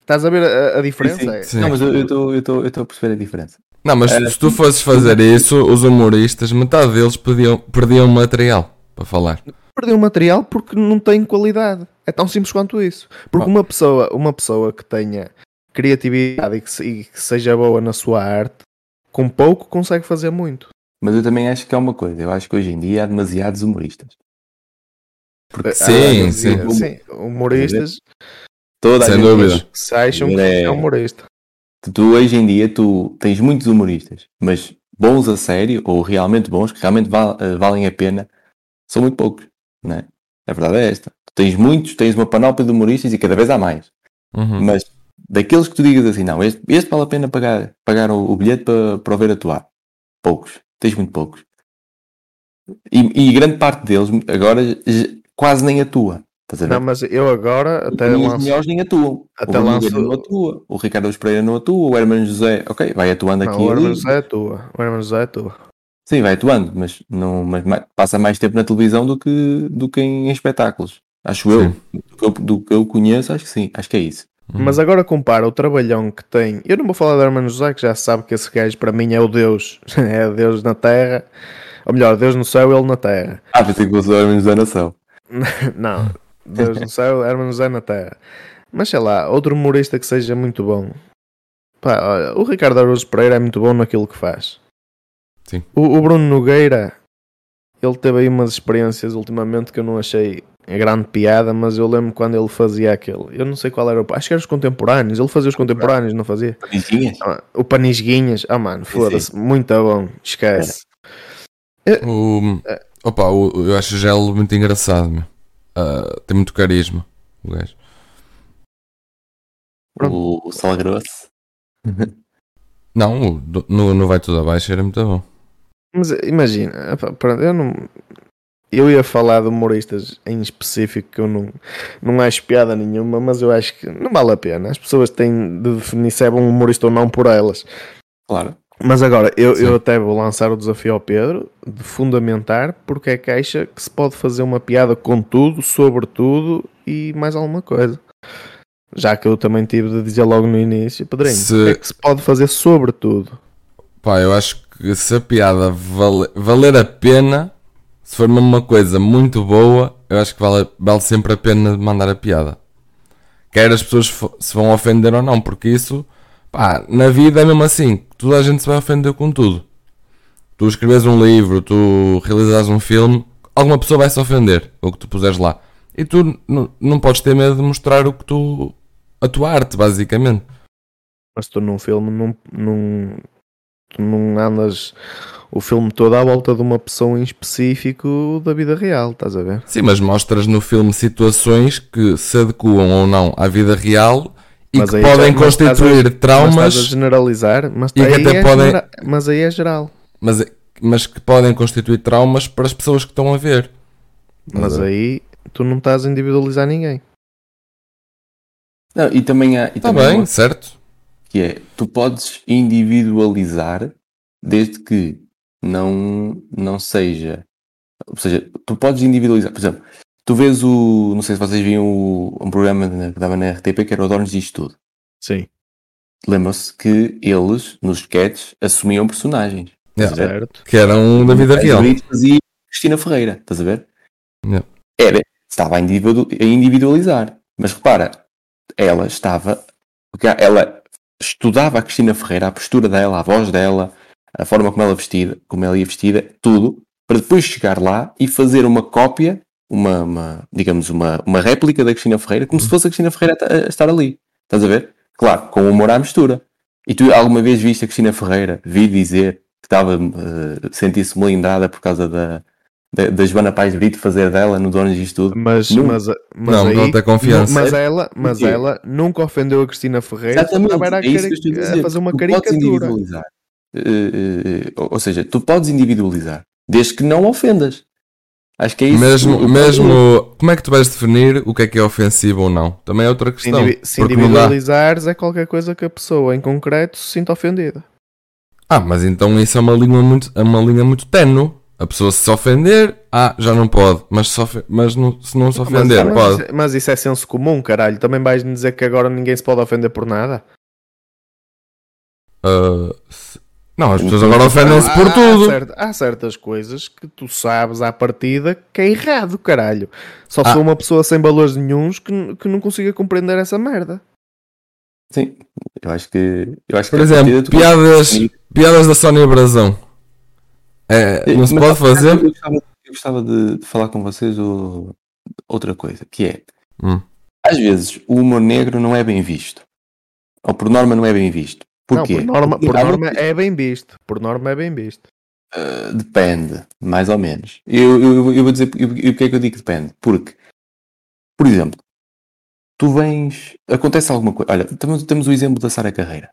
Estás a ver a, a diferença? Sim, É- Sim. Não, mas eu estou a perceber a diferença. Não, mas se tu fosses fazer isso, os humoristas, metade deles perdiam, perdiam material para falar. Perdeu o material porque não tem qualidade. É tão simples quanto isso. Porque uma pessoa, uma pessoa que tenha criatividade e que, e que seja boa na sua arte, com pouco consegue fazer muito. Mas eu também acho que é uma coisa. Eu acho que hoje em dia há demasiados humoristas. Sim, Ah, sim. sim. Humoristas Toda a Sem gente dúvida. se acham que É. é humorista. Tu hoje em dia tu tens muitos humoristas, mas bons a sério, ou realmente bons, que realmente val- eh, valem a pena, são muito poucos, não é? A verdade é esta. Tu tens muitos, tens uma panóplia de humoristas e cada vez há mais. Uhum. Mas daqueles que tu digas assim, não, este, este vale a pena pagar, pagar o, o bilhete para, para o ver atuar. Poucos. Tens muito poucos. E, e grande parte deles agora quase nem atua. Estás a ver? Não, mas eu agora até E os lanço. melhores nem atuam. até o lanço- não atua. O Ricardo Alves Pereira não atua. O Herman José, ok, vai atuando aqui Não, e o ali. Herman José é tua. O Herman José é tua. Sim, vai atuando, mas, não, mas ma- passa mais tempo na televisão do que, do que em espetáculos. Acho eu. Do que eu. Do que eu conheço, acho que sim. Acho que é isso. Mas agora compara o trabalhão que tem. Eu não vou falar do Hermano José, que já sabe que esse gajo para mim é o Deus. É Deus na terra. Ou melhor, Deus no céu, ele na terra. Ah, pensei que fosse o Herman José Nação. Não, Deus no céu, Hermano José na terra. Mas sei lá, outro humorista que seja muito bom. Pá, olha, o Ricardo Araújo Pereira é muito bom naquilo que faz. Sim. O, o Bruno Nogueira, ele teve aí umas experiências ultimamente que eu não achei grande piada, mas eu lembro quando ele fazia aquele. Eu não sei qual era o. Acho que era os contemporâneos. Ele fazia os contemporâneos, não fazia? Panisguinhas? Ah, O Panisguinhas, ah mano, foda-se, muito bom, esquece. O, opa, o- eu acho o Gelo muito engraçado, meu. Ah, tem muito carisma, o gajo. O, o Sal Grosso. Não, no, no Vai Tudo Abaixo era muito bom. Mas imagina, epá, pronto, eu não. Eu ia falar de humoristas em específico que eu não, não acho piada nenhuma, mas eu acho que não vale a pena. As pessoas têm de definir se é bom humorista ou não por elas. Claro. Mas agora, eu, Sim. eu até vou lançar o desafio ao Pedro de fundamentar porque é que acha que se pode fazer uma piada com tudo, sobre tudo e mais alguma coisa. Já que eu também tive de dizer logo no início, Pedrinho, Se- o que é que se pode fazer sobre tudo? Pá, eu acho que se a piada vale- valer a pena, se for uma coisa muito boa, eu acho que vale, vale sempre a pena mandar a piada. Quer as pessoas se vão ofender ou não, porque isso, pá, na vida é mesmo assim, toda a gente se vai ofender com tudo. Tu escreves um livro, tu realizas um filme, alguma pessoa vai se ofender, o que tu puseres lá. E tu não podes ter medo de mostrar o que tu. a tua arte, basicamente. Mas tu num filme não, não, tu não andas o filme todo à volta de uma pessoa em específico da vida real, estás a ver? Sim, mas mostras no filme situações que se adequam ou não à vida real e Mas que podem já- mas estás a- constituir Mas traumas, estás a generalizar, mas, E aí até é podem- genera- mas aí é geral. mas, mas que podem constituir traumas para as pessoas que estão a ver. Mas aí tu não estás a individualizar ninguém. Não, e também há. E Está também há bem, uma- certo? Que é, tu podes individualizar desde que não, não seja, ou seja, tu podes individualizar, por exemplo, tu vês o, não sei se vocês viam o, um programa que dava na RTP que era o Donos diz Tudo. Sim, Lembram-se que eles, nos sketches, assumiam personagens. Yeah. Ver? certo. Que era um da vida real. Fazia Cristina Ferreira, estás a ver? Yeah. Era, estava a individu- a individualizar. Mas repara, ela estava, porque ela estudava a Cristina Ferreira, a postura dela, a voz dela, a forma como ela vestida, como ela ia vestida, tudo, para depois chegar lá e fazer uma cópia, uma, uma, digamos, uma, uma réplica da Cristina Ferreira, como se fosse a Cristina Ferreira a, a estar ali. Estás a ver? Claro, com humor à mistura. E tu alguma vez viste a Cristina Ferreira vir dizer que estava uh, sentir-se melindrada por causa da, da, da Joana Paz Brito fazer dela no Donos disto tudo? Mas, Não. mas, mas Não, aí, não tem confiança. Mas ela, mas ela nunca ofendeu a Cristina Ferreira. Exatamente, era a, é isso que eu estou a a dizer. fazer uma tu podes caricatura. individualizar. Eh, eh, ou ou seja, tu podes individualizar, desde que não ofendas. Acho que é isso. Mesmo, o- mesmo, como é que tu vais definir o que é que é ofensivo ou não? Também é outra questão. indivi- se dá. individualizares é qualquer coisa que a pessoa em concreto se sinta ofendida. Ah, mas então isso é uma linha muito, é uma linha muito tenue. A pessoa se se ofender, ah, já não pode. Mas, se, ofe- mas não- se não se ofender, mas, pode. Isso, mas isso é senso comum, caralho. Também vais-me dizer que agora ninguém se pode ofender por nada? Ah, se- Não, as pessoas agora ofendem-se por Há- tudo. Há, certa- há certas coisas que tu sabes à partida que é errado, caralho. Só Ah. sou uma pessoa sem valores nenhuns que, que não consiga compreender essa merda. Sim, eu acho que. Eu acho Por que à exemplo, piadas, consegues- piadas da Sónia Brasão. É, não se Mas, pode fazer? Eu gostava, eu gostava de, de falar com vocês o- outra coisa, que é Hum. às vezes o humor negro não é bem visto. Ou por norma não é bem visto. Porquê? Não, por norma, Porque por norma é bem visto. Por norma é bem visto. Uh, depende, mais ou menos. Eu, eu, eu vou dizer e o que é que eu digo que depende. Porque, por exemplo, tu vens. Acontece alguma coisa. Olha, temos, temos o exemplo da Sara Carreira.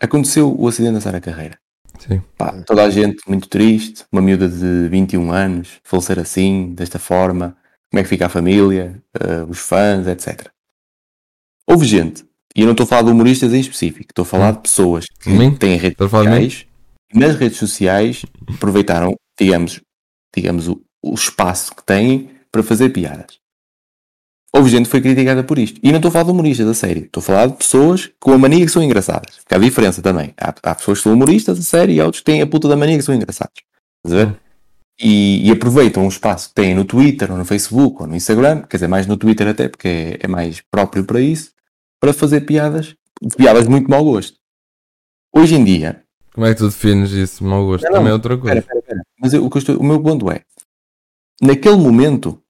Aconteceu o acidente da Sara Carreira. Sim. Pá, toda a gente muito triste. Uma miúda de 21 anos falecer assim, desta forma. Como é que fica a família, uh, os fãs, etc. Houve gente, e eu não estou a falar de humoristas em específico, estou a falar de pessoas que Mim? têm redes sociais e nas redes sociais aproveitaram, digamos, digamos o, o espaço que têm para fazer piadas. Houve gente que foi criticada por isto. E não estou a falar de humoristas, a sério. Estou a falar de pessoas com a mania que são engraçadas. Porque há diferença também. Há, há pessoas que são humoristas, a sério, e outros que têm a puta da mania que são engraçados. Estás a ver? E, e aproveitam um espaço que têm no Twitter, ou no Facebook, ou no Instagram, quer dizer, mais no Twitter até, porque é, é mais próprio para isso, para fazer piadas, piadas de muito mau gosto. Hoje em dia, Como é que tu defines isso, mau gosto? Não, não, Também é outra coisa. Espera, espera, espera. Mas eu- o, estou- o meu ponto é: naquele momento,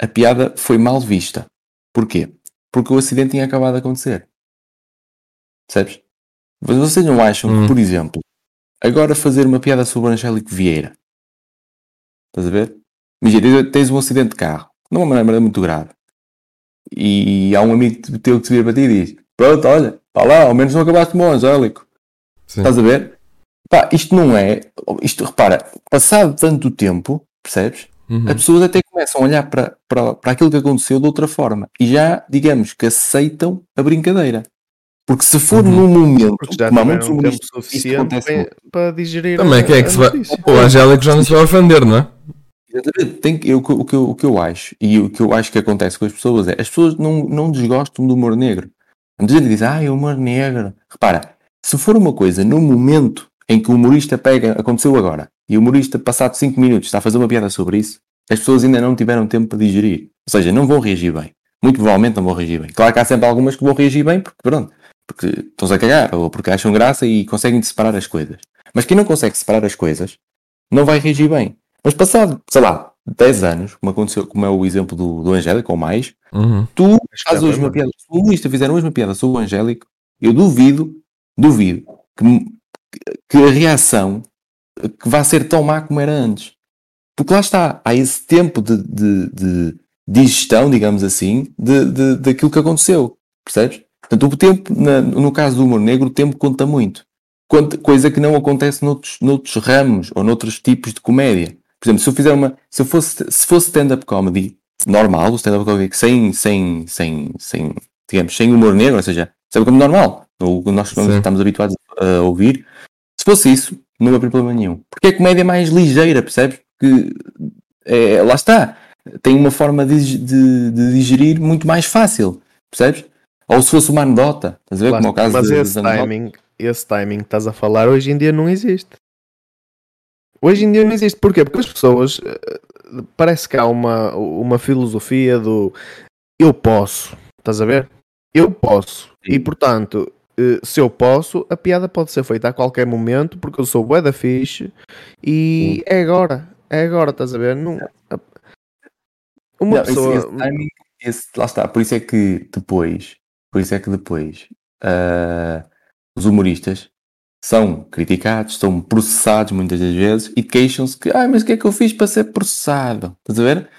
a piada foi mal vista. Porquê? Porque o acidente tinha acabado de acontecer. Percebes? Mas vocês não acham Hum. que, por exemplo, agora fazer uma piada sobre o Angélico Vieira, estás a ver? Imagina, tens um acidente de carro, não é uma maneira muito grave, e há um amigo teu que te vira para ti e diz: Pronto, olha, vá lá, ao menos não acabaste o Angélico. Sim. Estás a ver? Pá, isto não é. Isto, repara, passado tanto tempo, percebes? Uhum. As pessoas até começam a olhar para, para, para aquilo que aconteceu de outra forma e já, digamos, que aceitam a brincadeira. Porque se for Uhum. num momento, Porque já como há muitos um tempo suficiente para, para digerir Também, a- quem é que se vai. O Angélico já não se vai ofender, não é? Exatamente. Tem que- eu- o, que eu, o que eu acho e o que eu acho que acontece com as pessoas é as pessoas não, não desgostam do humor negro. Muita gente diz, ah, é humor negro. Repara, se for uma coisa no momento em que o humorista pega, aconteceu agora, e o humorista, passado 5 minutos, está a fazer uma piada sobre isso, as pessoas ainda não tiveram tempo para digerir. Ou seja, não vão reagir bem. Muito provavelmente não vão reagir bem. Claro que há sempre algumas que vão reagir bem, porque pronto, porque estão-se a cagar, ou porque acham graça e conseguem separar as coisas. Mas quem não consegue separar as coisas, não vai reagir bem. Mas passado, sei lá, 10 anos, como aconteceu, como é o exemplo do, do Angélico, ou mais, Uhum. tu fazes hoje foi uma piada, se o humorista fizer hoje uma piada sobre o Angélico, eu duvido, duvido que, que a reação que vá ser tão má como era antes. Porque lá está, há esse tempo de, de, de digestão, digamos assim, de, de, daquilo que aconteceu. Percebes? Portanto, o tempo, na- no caso do humor negro, o tempo conta muito. Conta- coisa que não acontece noutros, noutros ramos ou noutros tipos de comédia. Por exemplo, se eu fizer uma. Se eu fosse, se fosse stand-up comedy normal, o stand-up comedy sem, sem, sem, sem, digamos, sem humor negro, ou seja, stand-up comedy normal, o que nós Sim. estamos habituados a ouvir. Se fosse isso, não havia problema nenhum. Porque é comédia mais ligeira, percebes? Porque é, lá está, tem uma forma de, de- de digerir muito mais fácil, percebes? Ou se fosse uma anedota, estás a ver? Lá Como é o caso Mas de- esse timing, esse timing que estás a falar hoje em dia não existe. Hoje em dia não existe. Porquê? Porque as pessoas eh, parece que há uma, uma filosofia do eu posso, estás a ver? Eu posso. E portanto, se eu posso, a piada pode ser feita a qualquer momento porque eu sou bué da fixe e é agora. É agora, estás a ver? Não, uma Não, esse- pessoa. esse timing, esse- lá está, por isso é que depois, por isso é que depois ah, os humoristas são criticados, são processados muitas das vezes e queixam-se que, ah, mas o que é que eu fiz para ser processado? Estás a ver?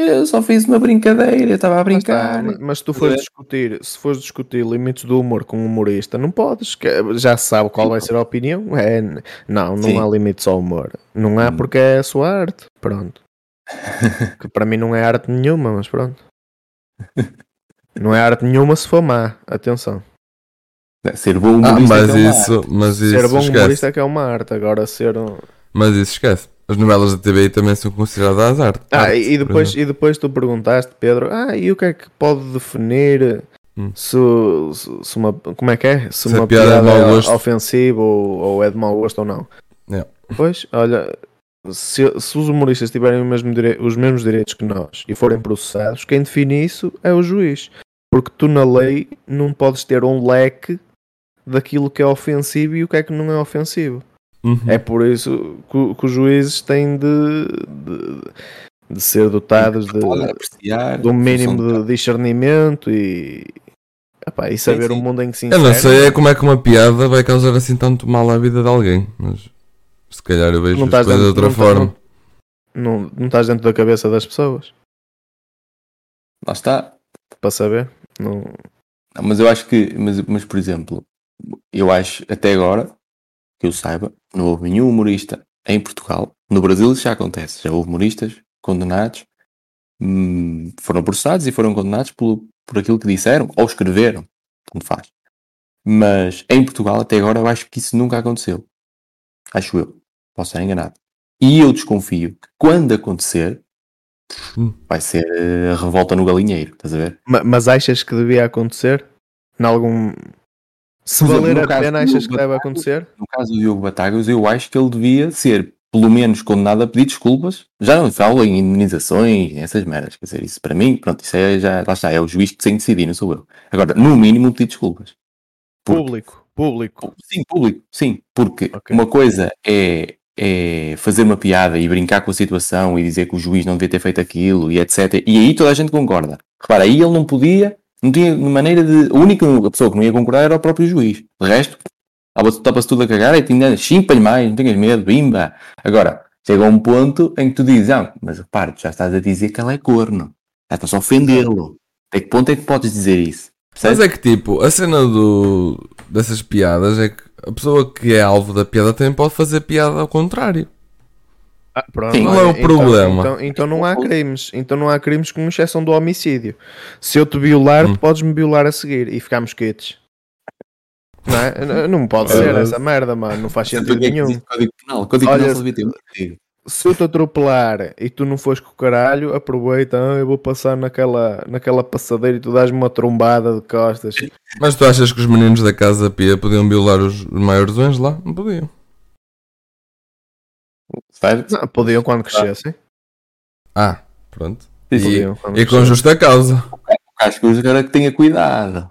Eu só fiz uma brincadeira, eu estava a está, brincar. ma- mas se tu fores É. discutir, se fores discutir limites do humor com um humorista, não podes, que já se sabe qual vai ser a opinião. É, não, não Sim. há limites ao humor. Não há Hum. porque é a sua arte. Pronto. que para mim não é arte nenhuma, mas pronto. Não é arte nenhuma se for má. Atenção. Ser bom Ah, humorista é mas que é uma isso, mas ser isso bom esquece. humorista é que é uma arte. Agora ser um. Mas isso esquece. As novelas da TVI também são consideradas arte. Ah, arte, e, depois, e depois tu perguntaste, Pedro, ah, e o que é que pode definir Hum. se, se, se uma. Como é que é? Se, Se uma piada é piada, de mau é gosto. ofensiva ou, ou é de mau gosto ou não. É. Pois, olha, se, se os humoristas tiverem mesmo dire- os mesmos direitos que nós e forem processados, quem define isso é o juiz. Porque tu, na lei, não podes ter um leque daquilo que é ofensivo e o que é que não é ofensivo. Uhum. É por isso que, que os juízes têm de, de, de ser dotados de, apreciar. de um mínimo de discernimento e, epá, e saber sim. o mundo em que se Eu não insere. sei como é que uma piada vai causar assim tanto mal à vida de alguém, mas se calhar eu vejo Não as coisas de outra não forma. Não, não estás dentro da cabeça das pessoas Lá está. para saber. Não, Não, mas eu acho que, mas, mas por exemplo, eu acho até agora, que eu saiba, não houve nenhum humorista em Portugal. No Brasil isso já acontece, já houve humoristas condenados, hum, foram processados e foram condenados por, por aquilo que disseram ou escreveram, tanto faz. Mas em Portugal até agora eu acho que isso nunca aconteceu. Acho eu. Posso estar enganado. E eu desconfio que quando acontecer, Hum. vai ser eh, a revolta no galinheiro, estás a ver? Ma- mas achas que devia acontecer? Em algum. Se Por exemplo, valer no a pena, achas que deve acontecer? No caso do Diogo Batagas, eu acho que ele devia ser, pelo menos, condenado a pedir desculpas. Já não falo em indemnizações, essas merdas. Quer dizer, isso para mim, pronto, isso é já, lá está, é o juiz que tem que decidir, não sou eu. Agora, no mínimo, pedir desculpas. Porque- Público, público. Sim, público, sim. Porque Ok. uma coisa é, é fazer uma piada e brincar com a situação e dizer que o juiz não devia ter feito aquilo e etc. E aí toda a gente concorda. Repara, aí ele não podia, não tinha maneira de. A única pessoa que não ia concordar era o próprio juiz. De resto, topa-se tudo a cagar e tinha chimpa-lhe mais, não tenhas medo, bimba. Agora, chega a um ponto em que tu dizes, ah, mas repare, já estás a dizer que ela é corno. Já estás a ofendê-lo. Até que ponto é que podes dizer isso? Mas Percebes? é que tipo, a cena do, dessas piadas é que a pessoa que é alvo da piada também pode fazer piada ao contrário. Ah, pronto, Sim. Qual é o então- problema? Então, então não há crimes. Então não há crimes com exceção do homicídio. Se eu te violar, Hum. tu podes me violar a seguir e ficamos quites. Não, é? Não pode É ser essa merda, mano. Não faz sentido nenhum. Código Penal. Código Olha, Penal. Se eu te atropelar e tu não fores com o caralho, aproveita, ah, eu vou passar naquela, naquela passadeira e tu dás-me uma trombada de costas. Mas tu achas que os meninos da Casa Pia podiam violar os maiores doentes lá? Não podiam. Certo? Não, podiam quando crescessem. Ah, pronto. E, Podiam e com justa causa. Acho que o cara que tenha cuidado.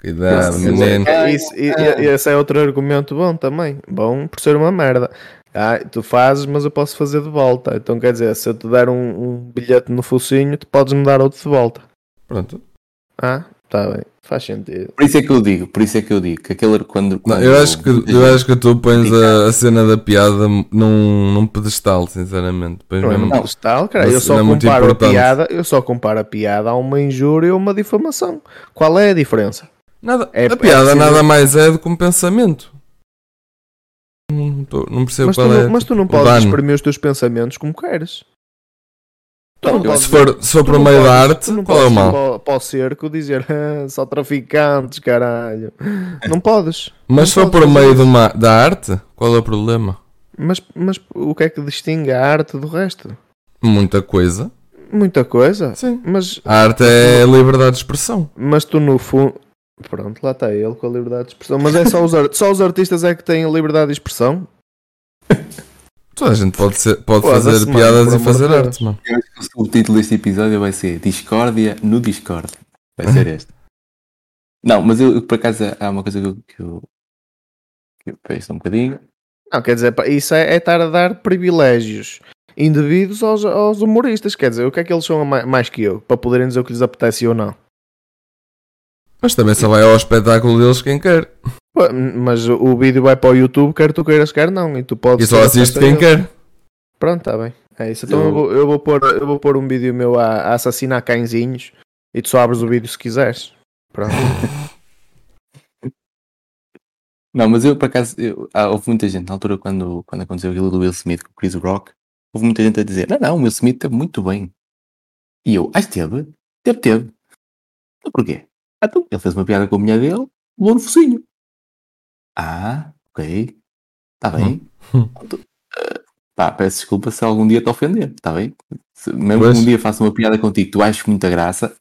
Cuidado, Sim, menino. É, Isso, e- e- esse é outro argumento bom também. Bom por ser uma merda. Ah, tu fazes, mas eu posso fazer de volta. Então quer dizer, se eu te der um, um bilhete no focinho, tu podes me dar outro de volta. Pronto. Ah, tá bem. Faz sentido. Por isso é que eu digo, por isso é que eu digo que aquele quando. Não, quando eu, acho que, eu acho que tu pões a, a cena da piada num, num pedestal, sinceramente. Pões Não é mesmo- muito pedestal, cara. Eu só muito comparo a piada, eu só comparo a piada a uma injúria ou uma difamação. Qual é a diferença? Nada, É- a é piada preciso- nada mais é do que um pensamento. Não, tô- não percebo Mas tu, qual é. não, mas tu não o podes exprimir os teus pensamentos como queres. Eu podes Se for, se for tu para o não meio da podes- arte, tu não qual é o mal? Para, o- para o cerco dizer "Ah, só traficantes, caralho. Não podes. Mas se Não for para o podes meio de uma- da arte, qual é o problema? Mas, mas o que é que distingue a arte do resto? Muita coisa. Muita coisa. Sim. Mas, A arte é a liberdade de expressão. mas tu no fundo. Pronto, lá está ele com a liberdade de expressão. Mas é só os, só os artistas é que têm a liberdade de expressão? Toda a gente pode, ser, pode fazer mano, piadas e fazer de arte, mano. Eu acho que o subtítulo deste episódio vai ser Discórdia no Discord. Vai ser este. Não, mas eu, eu, por acaso há uma coisa que eu. Que eu, que eu penso um bocadinho. Não, quer dizer, isso é, é estar a dar privilégios indevidos aos, aos humoristas. Quer dizer, o que é que eles são a ma- mais que eu? Para poderem dizer o que lhes apetece ou não. Mas também só vai ao espetáculo deles quem quer. Mas o vídeo vai para o YouTube, quer tu queiras, quer não. E tu podes E só assiste quem quer. Pronto, está bem. É isso. Então Eu- eu, vou, eu, vou pôr, eu vou pôr um vídeo meu a, a assassinar cãezinhos e tu só abres o vídeo se quiseres. Pronto. Não, mas eu por acaso. Eu, ah, houve muita gente na altura quando, quando aconteceu aquilo do Will Smith com o Chris Rock. Houve muita gente a dizer: Não, não, o Will Smith teve muito bem. E eu, ah, esteve? Teve, teve. Então porquê? Ah, então, ele fez uma piada com a mulher dele, levou no focinho. Ah, ok. Está bem. Hum. Então, ah, pá, peço desculpa se algum dia te ofender, está bem? Se, mesmo Pois. que um dia faça uma piada contigo tu achas muita graça,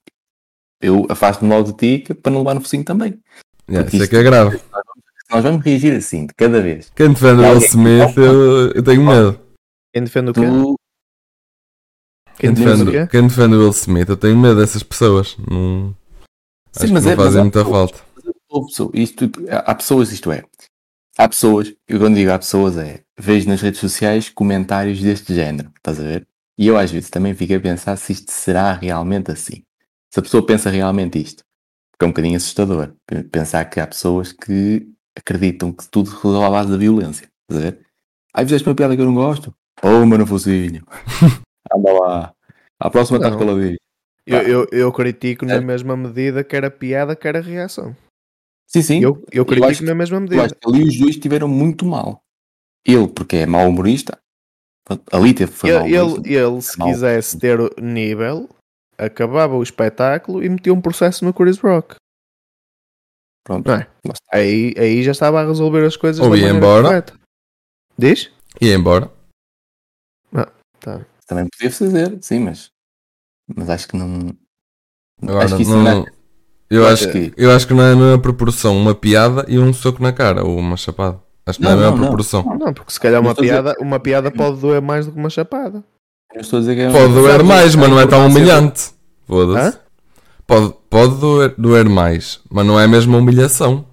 eu afasto-me logo de ti que- para não levar no focinho também. Yeah, Porque isso é que é grave. Nós vamos reagir assim, de cada vez, Quem defende o Will Smith, eu, eu tenho medo. Quem defende o quê? tu. Quem Quem defende o quê? quem defende o Will Smith, eu tenho medo dessas pessoas. Não, Sim, acho mas que não é- mas fazem há muita falta. Isto, há pessoas, isto é, há pessoas, eu quando digo há pessoas é, vejo nas redes sociais comentários deste género, estás a ver? E eu às vezes também fico a pensar se isto será realmente assim. Se a pessoa pensa realmente isto. Porque é um bocadinho assustador pensar que há pessoas que acreditam que tudo resolve à base da violência. Estás a ver? Ai, fizeste uma piada que eu não gosto. Oh, mano, focinho. Anda lá. À próxima estás caladinho. Eu, eu, eu critico na É. mesma medida que era piada, que era reação. Sim, sim. Eu, eu critico acho que- na mesma Eu medida. acho que ali os dois estiveram muito mal. Ele, porque é mau humorista. Ali teve foi Ele, ele, ele, se Mal. quisesse ter o nível, acabava o espetáculo e metia um processo no Chris Rock. Pronto. Não é? Aí, aí já estava a resolver as coisas Ou ia embora. correta. Diz? E ia embora. Também podia fazer, sim, mas. Mas acho que não. Agora, acho que isso não- não é. Eu, acho, que- eu acho que não é na proporção uma piada e um soco na cara, ou uma chapada. Acho que não, Não, é a não, mesma não. proporção. Não, porque se calhar uma Mas estou a dizer- piada, uma piada pode doer mais do que uma chapada. Eu estou a dizer que é Pode doer mais, a mas não é tão humilhante. Foda-se. Pode, pode doer, doer mais, mas não é a mesma humilhação.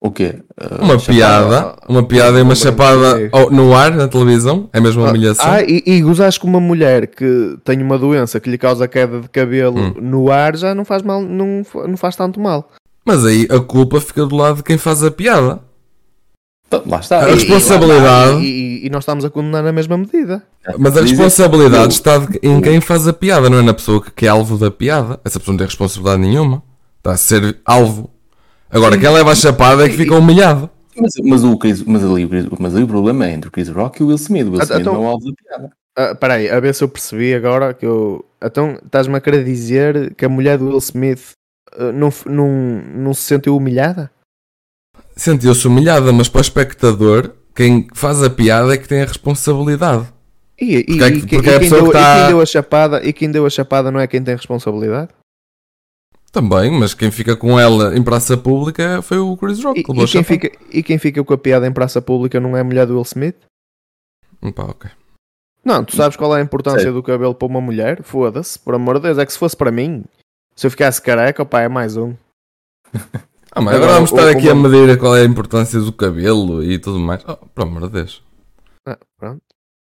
O quê? Uh, Uma chapada? piada, uma piada e uma chapada ao- no ar, na televisão, é a mesma humilhação. Ah, e, e gozares com uma mulher que tem uma doença que lhe causa queda de cabelo Hum. no ar já não faz mal, não, não faz tanto mal. Mas aí a culpa fica do lado de quem faz a piada. Então, Lá está. A E- responsabilidade- E, e- nós estamos a condenar na mesma medida. Mas a Dizem- responsabilidade está de- em quem faz a piada, não é na pessoa que, que é alvo da piada. Essa pessoa não tem responsabilidade nenhuma. Está a ser alvo. Agora, quem leva a chapada é que fica humilhado. Mas, mas, o Chris, mas, ali, mas ali o problema é entre o Chris Rock e o Will Smith. O Will Ah, Smith então- não é o alvo da piada. Ah, Espera aí, a ver se eu percebi agora que eu. Então estás-me a querer dizer que a mulher do Will Smith ah, não, não, não se sentiu humilhada? Sentiu-se humilhada, mas para o espectador, quem faz a piada é que tem a responsabilidade. E, e, Porque é e porque é e quem deu, que e quem deu a chapada e quem deu a chapada não é quem tem responsabilidade? Também, mas quem fica com ela em praça pública foi o Chris Rock. E, e quem fica, e quem fica com a piada em praça pública não é a mulher do Will Smith? Pá, ok. Não, tu sabes qual é a importância Sei. do cabelo para uma mulher? Foda-se, por amor de Deus. É que se fosse para mim, se eu ficasse careca, opá, é mais um. Ah, mas Agora, agora vamos estar o- aqui a medir qual é a importância do cabelo e tudo mais. Oh, por amor de Deus. Ah, pronto.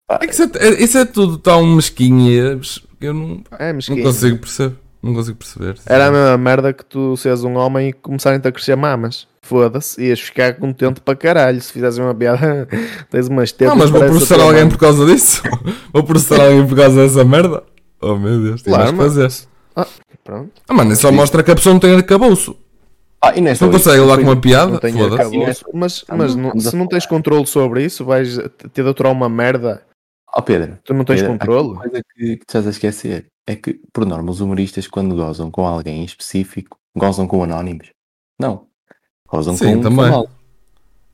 É que isso é, é- isso é tudo tão mesquinho que eu não, É não consigo perceber. Não consigo perceber. Era a mesma merda que tu seres um homem e começarem-te a crescer mamas. Foda-se, ias ficar contente para caralho se fizessem uma piada. Tens umas tetas. Não, mas vou processar alguém mãe. por causa disso. vou processar alguém por causa dessa merda. Oh meu Deus, tem Claro, mais que fazer. Pronto. Ah, mano, isso só mostra que a pessoa não tem arcabouço. Ah, e nesta Não vez- consegue levar com uma Não piada? Foda-se. arcabouço. Mas, Ah, mas não, não- se não tens controle sobre isso, vais ter de aturar uma merda Ó Pedro, Tu não tens Pedro, controle? Coisa que, que estás a esquecer é que, por norma, os humoristas, quando gozam com alguém em específico, gozam com anónimos. Não. Gozam Sim, com também. famosos.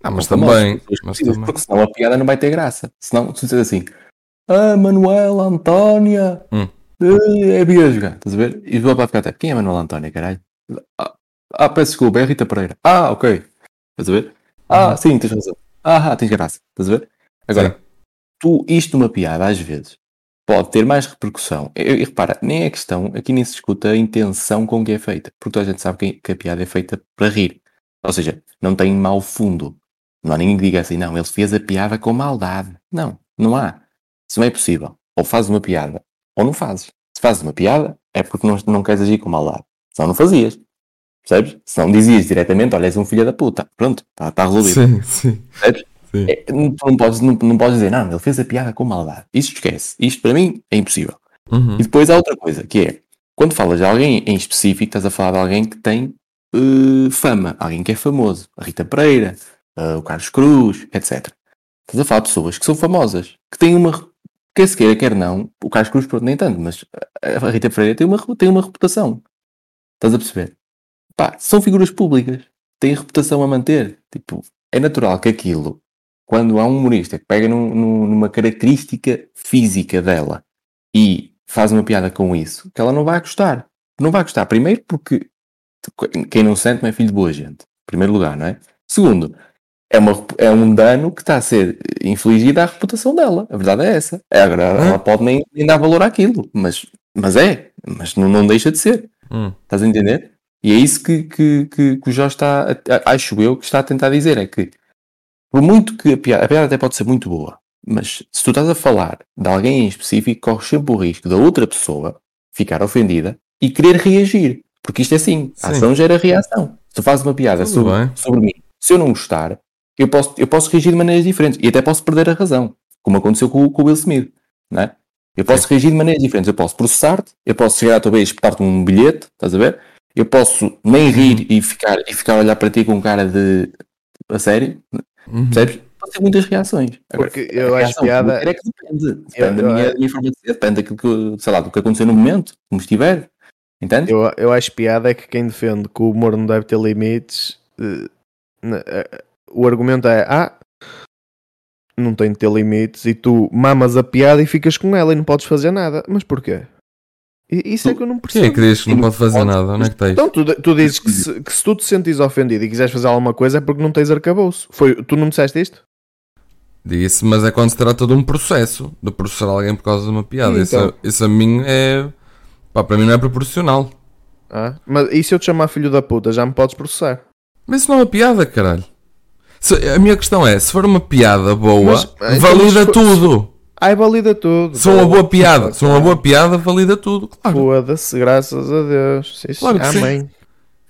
Ah, mas Com também. Mas. Porque senão a piada não vai ter graça. Senão, se disseres assim, ah, Manuela Antónia, Hum. eh, é biasga, estás a ver? E vai ficar até, quem é Manuela Antónia, caralho? Ah, ah, peço desculpa, é Rita Pereira. Ah, ok. Estás a ver? Ah, Uhum. sim, tens razão. Ah, ah, tens graça. Estás a ver? Agora, Sim. tu, isto numa piada, às vezes, pode ter mais repercussão. E, repara, nem é questão, aqui nem se escuta a intenção com que é feita, porque toda a gente sabe que, que a piada é feita para rir. Ou seja, não tem mau fundo. Não há ninguém que diga assim, não, ele fez a piada com maldade. Não, não há. Isso não é possível. Ou fazes uma piada, ou não fazes. Se fazes uma piada, é porque não, não queres agir com maldade. Senão não fazias. Percebes? Se não dizias diretamente, olha, és um filho da puta. Pronto, está tá resolvido. Sim, sim. Percebes? Sim. É, não, não podes, não, não podes dizer, não, ele fez a piada com maldade. Isso esquece. Isto para mim é impossível. Uhum. E depois há outra coisa, que é, quando falas de alguém em específico, estás a falar de alguém que tem eh, fama, alguém que é famoso. A Rita Pereira, eh, o Carlos Cruz, etc. Estás a falar de pessoas que são famosas, que têm uma... Quer se queira, quer não, o Carlos Cruz, pronto, nem tanto, mas a Rita Pereira tem uma, tem uma reputação. Estás a perceber? Pá, são figuras públicas, têm reputação a manter. Tipo, é natural que aquilo, quando há um humorista que pega num- num- numa característica física dela e faz uma piada com isso, que ela não vai gostar. Não vai gostar, primeiro porque quem não sente não é filho de boa gente. Em primeiro lugar, não é? Segundo, é, uma, é um dano que está a ser infligido à reputação dela. A verdade é essa. É, agora, ela pode nem, nem dar valor àquilo, mas, mas é. Mas não, não deixa de ser. Hum. Estás a entender? E é isso que, que, que, que o Jorge está, a- acho eu, que está a tentar dizer. É que, por muito que a piada, a piada até pode ser muito boa, mas se tu estás a falar de alguém em específico, corres sempre o risco da outra pessoa ficar ofendida e querer reagir. Porque isto é assim, a Sim. ação gera reação. Se tu fazes uma piada sobre, sobre mim, se eu não gostar, eu posso, eu posso reagir de maneiras diferentes e até posso perder a razão, como aconteceu com, o- com o Will Smith. Não é? Eu posso reagir de maneiras diferentes. Eu posso processar-te, eu posso chegar à tua vez e espetar-te um bilhete, estás a ver? Eu posso nem rir e ficar, e ficar a olhar para ti com cara de a sério, Uhum. percebes? Pode ter muitas reações. Agora, Porque a eu acho piada. é que depende. Depende Eu- da eu- minha, da minha forma de ser, depende daquilo que, sei lá, do que aconteceu no momento, como estiver. Entende? Eu, eu acho piada é que quem defende que o humor não deve ter limites, eh, na- eh, o argumento é: ah, não tem de ter limites, e tu mamas a piada e ficas com ela e não podes fazer nada. Mas porquê? Isso é que eu não Quem é percebo. que diz que não pode fazer nada? Onde é que tens? Então, tu, tu dizes que se, que se tu te sentires ofendido e quiseres fazer alguma coisa é porque não tens arcabouço. Foi, tu não me disseste isto? Disse, mas é quando se trata de um processo, de processar alguém por causa de uma piada. Sim, Isso, então. isso a mim é. Pá, para mim não é proporcional. Ah, mas e se eu te chamar filho da puta, já me podes processar? Mas isso não é uma piada, caralho. Se- a minha questão é: se for uma piada boa, Mas, então, valida mas for- tudo. Ai, valida tudo. For uma boa piada, for uma boa piada, valida tudo. Claro. Foda-se, graças a Deus. Sim. Claro. Amém.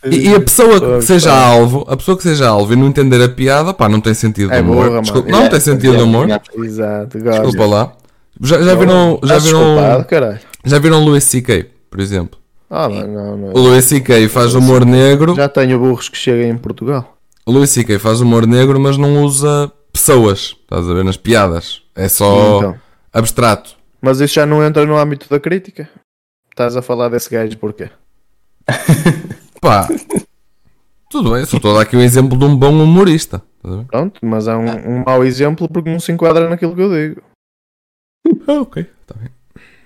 E, e a pessoa que seja alvo, a pessoa que seja alvo e não entender a piada, pá, não tem sentido de É humor. burra, Desculpa, mano. não tem sentido de humor. Exato, gosto. Desculpa lá. Já, já viram, já viram, já viram Louis C.K., por exemplo? Ah, não, não, não. O Louis C.K. faz humor negro. Já tenho burros que chegam em Portugal. O Louis C.K. faz humor negro, mas não usa pessoas. Estás a ver nas piadas. É só Então. abstrato. Mas isso já não entra no âmbito da crítica. Estás a falar desse gajo porquê? Pá, tudo bem. Só estou a dar aqui um exemplo de um bom humorista. A? Pronto, mas é um, um mau exemplo porque não se enquadra naquilo que eu digo. Ah, ok. Tá bem.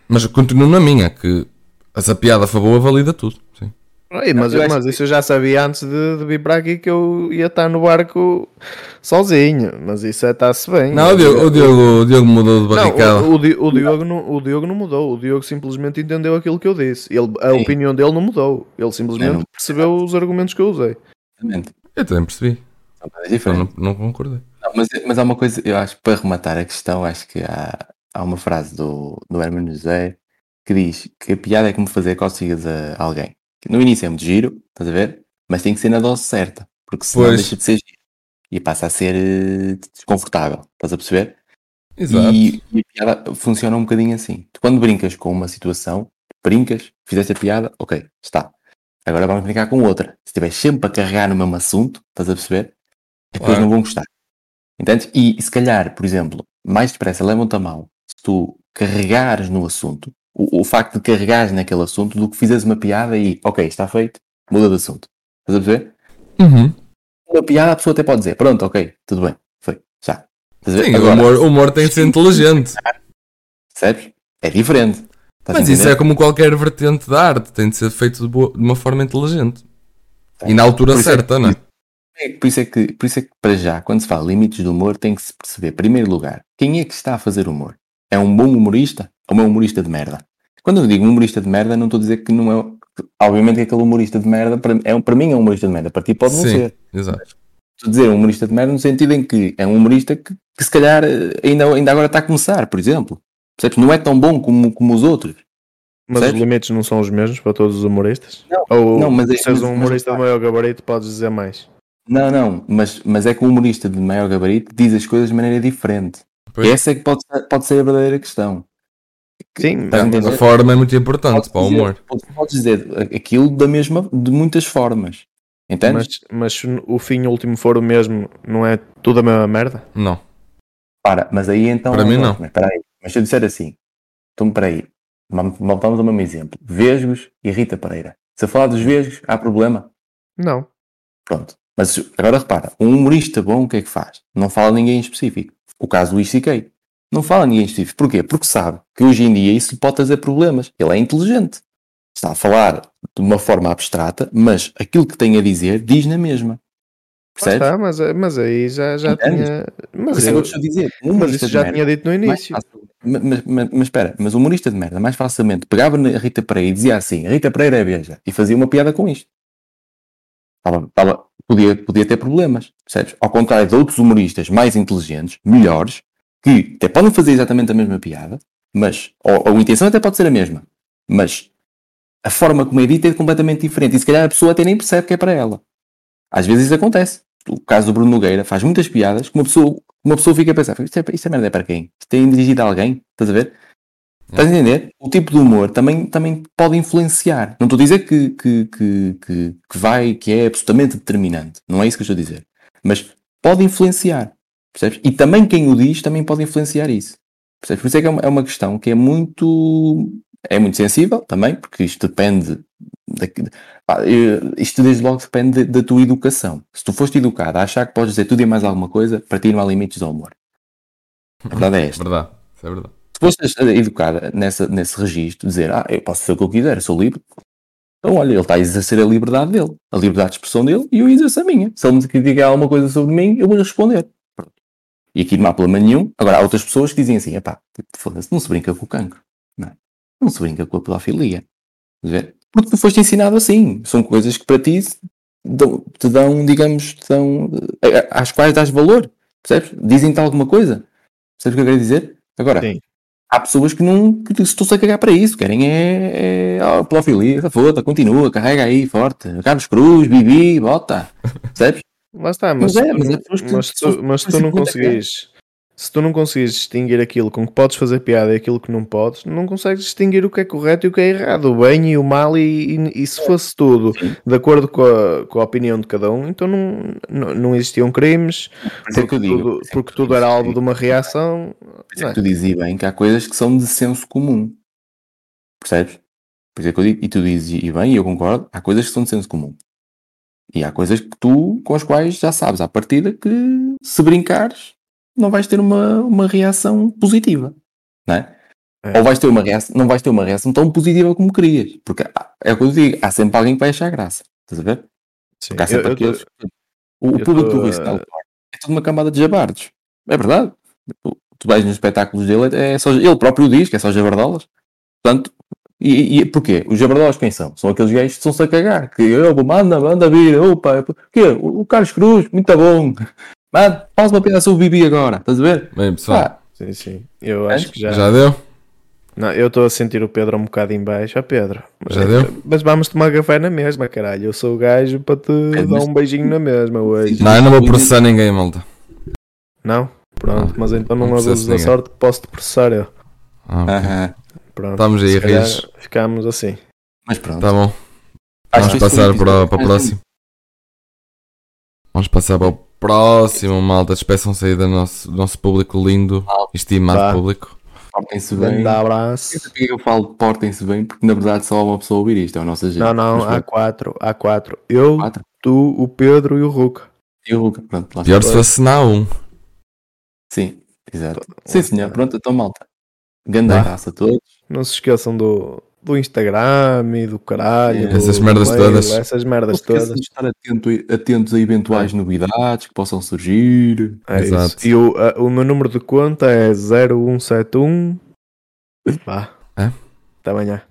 Mas continuo na minha, que essa piada for boa, valida tudo. Sim. Ai, mas, eu mas isso eu já sabia antes de, de vir para aqui que eu ia estar no barco sozinho. Mas isso é está-se bem. Não, o Diogo, o Diogo, o Diogo mudou de barricada. Não, o, o, Di- o Diogo não, o Diogo não mudou. O Diogo simplesmente entendeu aquilo que eu disse. Ele, a Sim. opinião dele não mudou. Ele simplesmente É, não- percebeu os argumentos que eu usei. Exatamente. Eu também percebi. Só diferentes. não, não concordei. Não, mas, mas há uma coisa, eu acho, para rematar a questão, acho que há, há uma frase do, do Hermano José que diz que a piada é como fazer cócegas a alguém. No início é muito giro, estás a ver? Mas tem que ser na dose certa, porque senão Pois. deixa de ser giro e passa a ser eh, desconfortável, estás a perceber? Exato. E, e a piada funciona um bocadinho assim. Tu quando brincas com uma situação, brincas, fizeste a piada, ok, está. Agora vamos brincar com outra. Se estiveres sempre a carregar no mesmo assunto, estás a perceber? As pessoas Claro. não vão gostar. Entendes? E, e se calhar, por exemplo, mais depressa levam-te a mal se tu carregares no assunto, o, o facto de carregares naquele assunto, do que fizeres uma piada e, ok, está feito, muda de assunto. Estás a perceber? Uhum. Uma piada a pessoa até pode dizer, pronto, ok, tudo bem, foi, já. Sim, Agora, o humor, o humor tem de ser inteligente. Percebes? É diferente. Estás Mas isso é como qualquer vertente da arte, tem de ser feito de, boa- de uma forma inteligente. E na altura é certa, que- não é? É, por, isso é que, por isso é que, para já, quando se fala limites do humor, tem que se perceber, em primeiro lugar, quem é que está a fazer humor? É um bom humorista ou é um humorista de merda? Quando eu digo um humorista de merda, não estou a dizer que não é. Obviamente que aquele humorista de merda, para, é, para mim é um humorista de merda, para ti pode não Sim. ser. Exato. Estou a dizer um humorista de merda no sentido em que é um humorista que, que se calhar eh, ainda, ainda agora está a começar, por exemplo. Percebes? Não é tão bom como, como os outros. Mas Percebes? os limites não são os mesmos para todos os humoristas? Não, Ou não, mas é- se és mas- um mas- humorista de maior gabarito, podes dizer mais. Não, não, mas, mas é que o humorista de maior gabarito diz as coisas de maneira diferente. Pois. Essa é que pode, pode ser a verdadeira questão. Sim, Estás a A forma é muito importante para o dizer- humor. Podes, podes dizer aquilo da mesma, de muitas formas. Entendes? mas, mas se o fim último for o mesmo, não é tudo a mesma merda? Não. Para, mas aí então. Para mim, não. Mas, espera aí, mas se eu disser assim, então espera aí, vamos voltamos ao mesmo exemplo: Vesgos e Rita Pereira. Se eu falar dos Vesgos, há problema? Não. Pronto. Mas agora repara, um humorista bom o que é que faz? Não fala ninguém em específico. O caso do Luís C.K. Não fala ninguém específico. Porquê? Porque sabe que hoje em dia isso lhe pode trazer problemas. Ele é inteligente. Está a falar de uma forma abstrata, mas aquilo que tem a dizer diz na mesma. Percebes? está, mas, mas aí já, já Entendes? tinha. Mas, é que eu- eu dizer. Um mas isso já merda tinha dito no início. Mas, mas, mas- mas espera, mas o humorista de merda mais facilmente pegava na Rita Pereira e dizia assim: Rita Pereira é beija e fazia uma piada com isto. Estava- estava- podia, podia ter problemas, percebes? Ao contrário de outros humoristas mais inteligentes, melhores, que até podem fazer exatamente a mesma piada, mas ou, ou a intenção até pode ser a mesma, mas a forma como é dita é completamente diferente e se calhar a pessoa até nem percebe que é para ela. Às vezes isso acontece. O caso do Bruno Nogueira faz muitas piadas que uma pessoa, uma pessoa fica a pensar: isto é, isto é merda é para quem? Isto tem dirigido a alguém? Estás a ver? Estás a entender? O tipo de humor também, também pode influenciar. Não estou a dizer que, que, que, que vai, que é absolutamente determinante. Não é isso que eu estou a dizer. Mas pode influenciar. Percebes? E também quem o diz também pode influenciar isso. Percebes? Por isso é que é uma, é uma questão que é muito. É muito sensível também, porque isto depende. Da, isto desde logo depende da tua educação. Se tu foste educado a achar que podes dizer tudo e mais alguma coisa, para ti não há limites ao humor. A verdade é esta. Verdade. Isso é verdade. Se foste educada nessa, nesse registro, dizer, ah, eu posso fazer o que eu quiser, eu sou livre. Então, olha, ele está a exercer a liberdade dele, a liberdade de expressão dele, e eu exerço a minha. Se ele me criticar alguma coisa sobre mim, eu vou responder. E aqui não há problema nenhum. Agora, há outras pessoas que dizem assim, epá, foda-se, não se brinca com o cancro. Não, é? não se brinca com a pedofilia. Porque tu foste ensinado assim. São coisas que para ti te dão, digamos, te dão, eh, às quais dás valor. Percebes? Dizem-te alguma coisa. Percebes o que eu quero dizer? Agora, Sim. há pessoas que não que estão-se a cagar para isso. Querem é, é ah, pedofilia, foda, continua, carrega aí, forte. Carlos Cruz, Bibi, bota. Percebes? Lá está, mas, Mas é, tu mas é pessoas que- mas tu, mas tu não simplesmente conseguires. Se tu não conseguires distinguir aquilo com que podes fazer piada e aquilo que não podes, não consegues distinguir o que é correto e o que é errado, o bem e o mal, e, e- e se fosse tudo de acordo com a, com a opinião de cada um, então não, não, não existiam crimes, é porque, eu digo. tudo, é porque que tudo era alvo de uma reação. É é? tu dizes bem que há coisas que são de senso comum. Percebes? Por isso é que eu digo, e tu dizes e bem, e eu concordo, há coisas que são de senso comum. E há coisas que tu, com as quais já sabes à partida que se brincares, não vais ter uma, uma reação positiva. Não é? É. Ou vais ter uma reação, não vais ter uma reação tão positiva como querias. Porque há- é o que eu digo, há sempre alguém que vai achar graça. Estás a ver? Sim, Porque há eu- sempre eu- aqueles. O, o eu público tô, do eh, é toda uma camada de jabardos. É verdade. Tu, tu vais nos espetáculos dele, é só, ele próprio diz que é só jabardolas. Portanto, e, e porquê? Os jabardolas quem são? São aqueles gajos que estão-se a cagar. Que eu, manda, manda vir. Opa, quê? O, o Carlos Cruz, muito bom. Manda, faz uma piada sobre o Bibi agora. Estás a ver? Bem, pessoal, Ah, Sim, sim. Eu acho que já. já deu? Não, eu estou a sentir o Pedro um bocado em baixo. Ó Pedro, mas, Já deu? mas vamos tomar café na mesma, caralho. Eu sou o gajo para te É, dar um beijinho na mesma hoje. Não, eu não vou processar ninguém, malta. Não? Pronto, mas então não, não abuses da sorte que posso te processar eu. Ah, ok. aham. Pronto. Estamos aí, Rios. Ficamos assim. Mas pronto. Tá bom. Acho Vamos passar para, para o próximo. Vamos passar para o próximo, malta. Despeçam-se aí do nosso, do nosso público lindo, estimado Vá. público. Portem-se bem. Grande abraço. Eu que eu falo portem-se bem, porque na verdade só há uma pessoa a ouvir isto, é o nosso agente. Não, não, há quatro. Há quatro. Eu, quatro. tu, o Pedro e o Ruca. E o Luca, pronto, lá Pior se fosse na 1. Sim, exato. Sim, senhor, pronto, então malta. Grande abraço a todos. Não se esqueçam do, do Instagram e do caralho. É. do- Essas do merdas mail, todas. Essas merdas todas. de estar atento, atentos a eventuais novidades que possam surgir. É Exato. isso. E o, a- o meu número de conta é 0171. Vá. É? Até amanhã.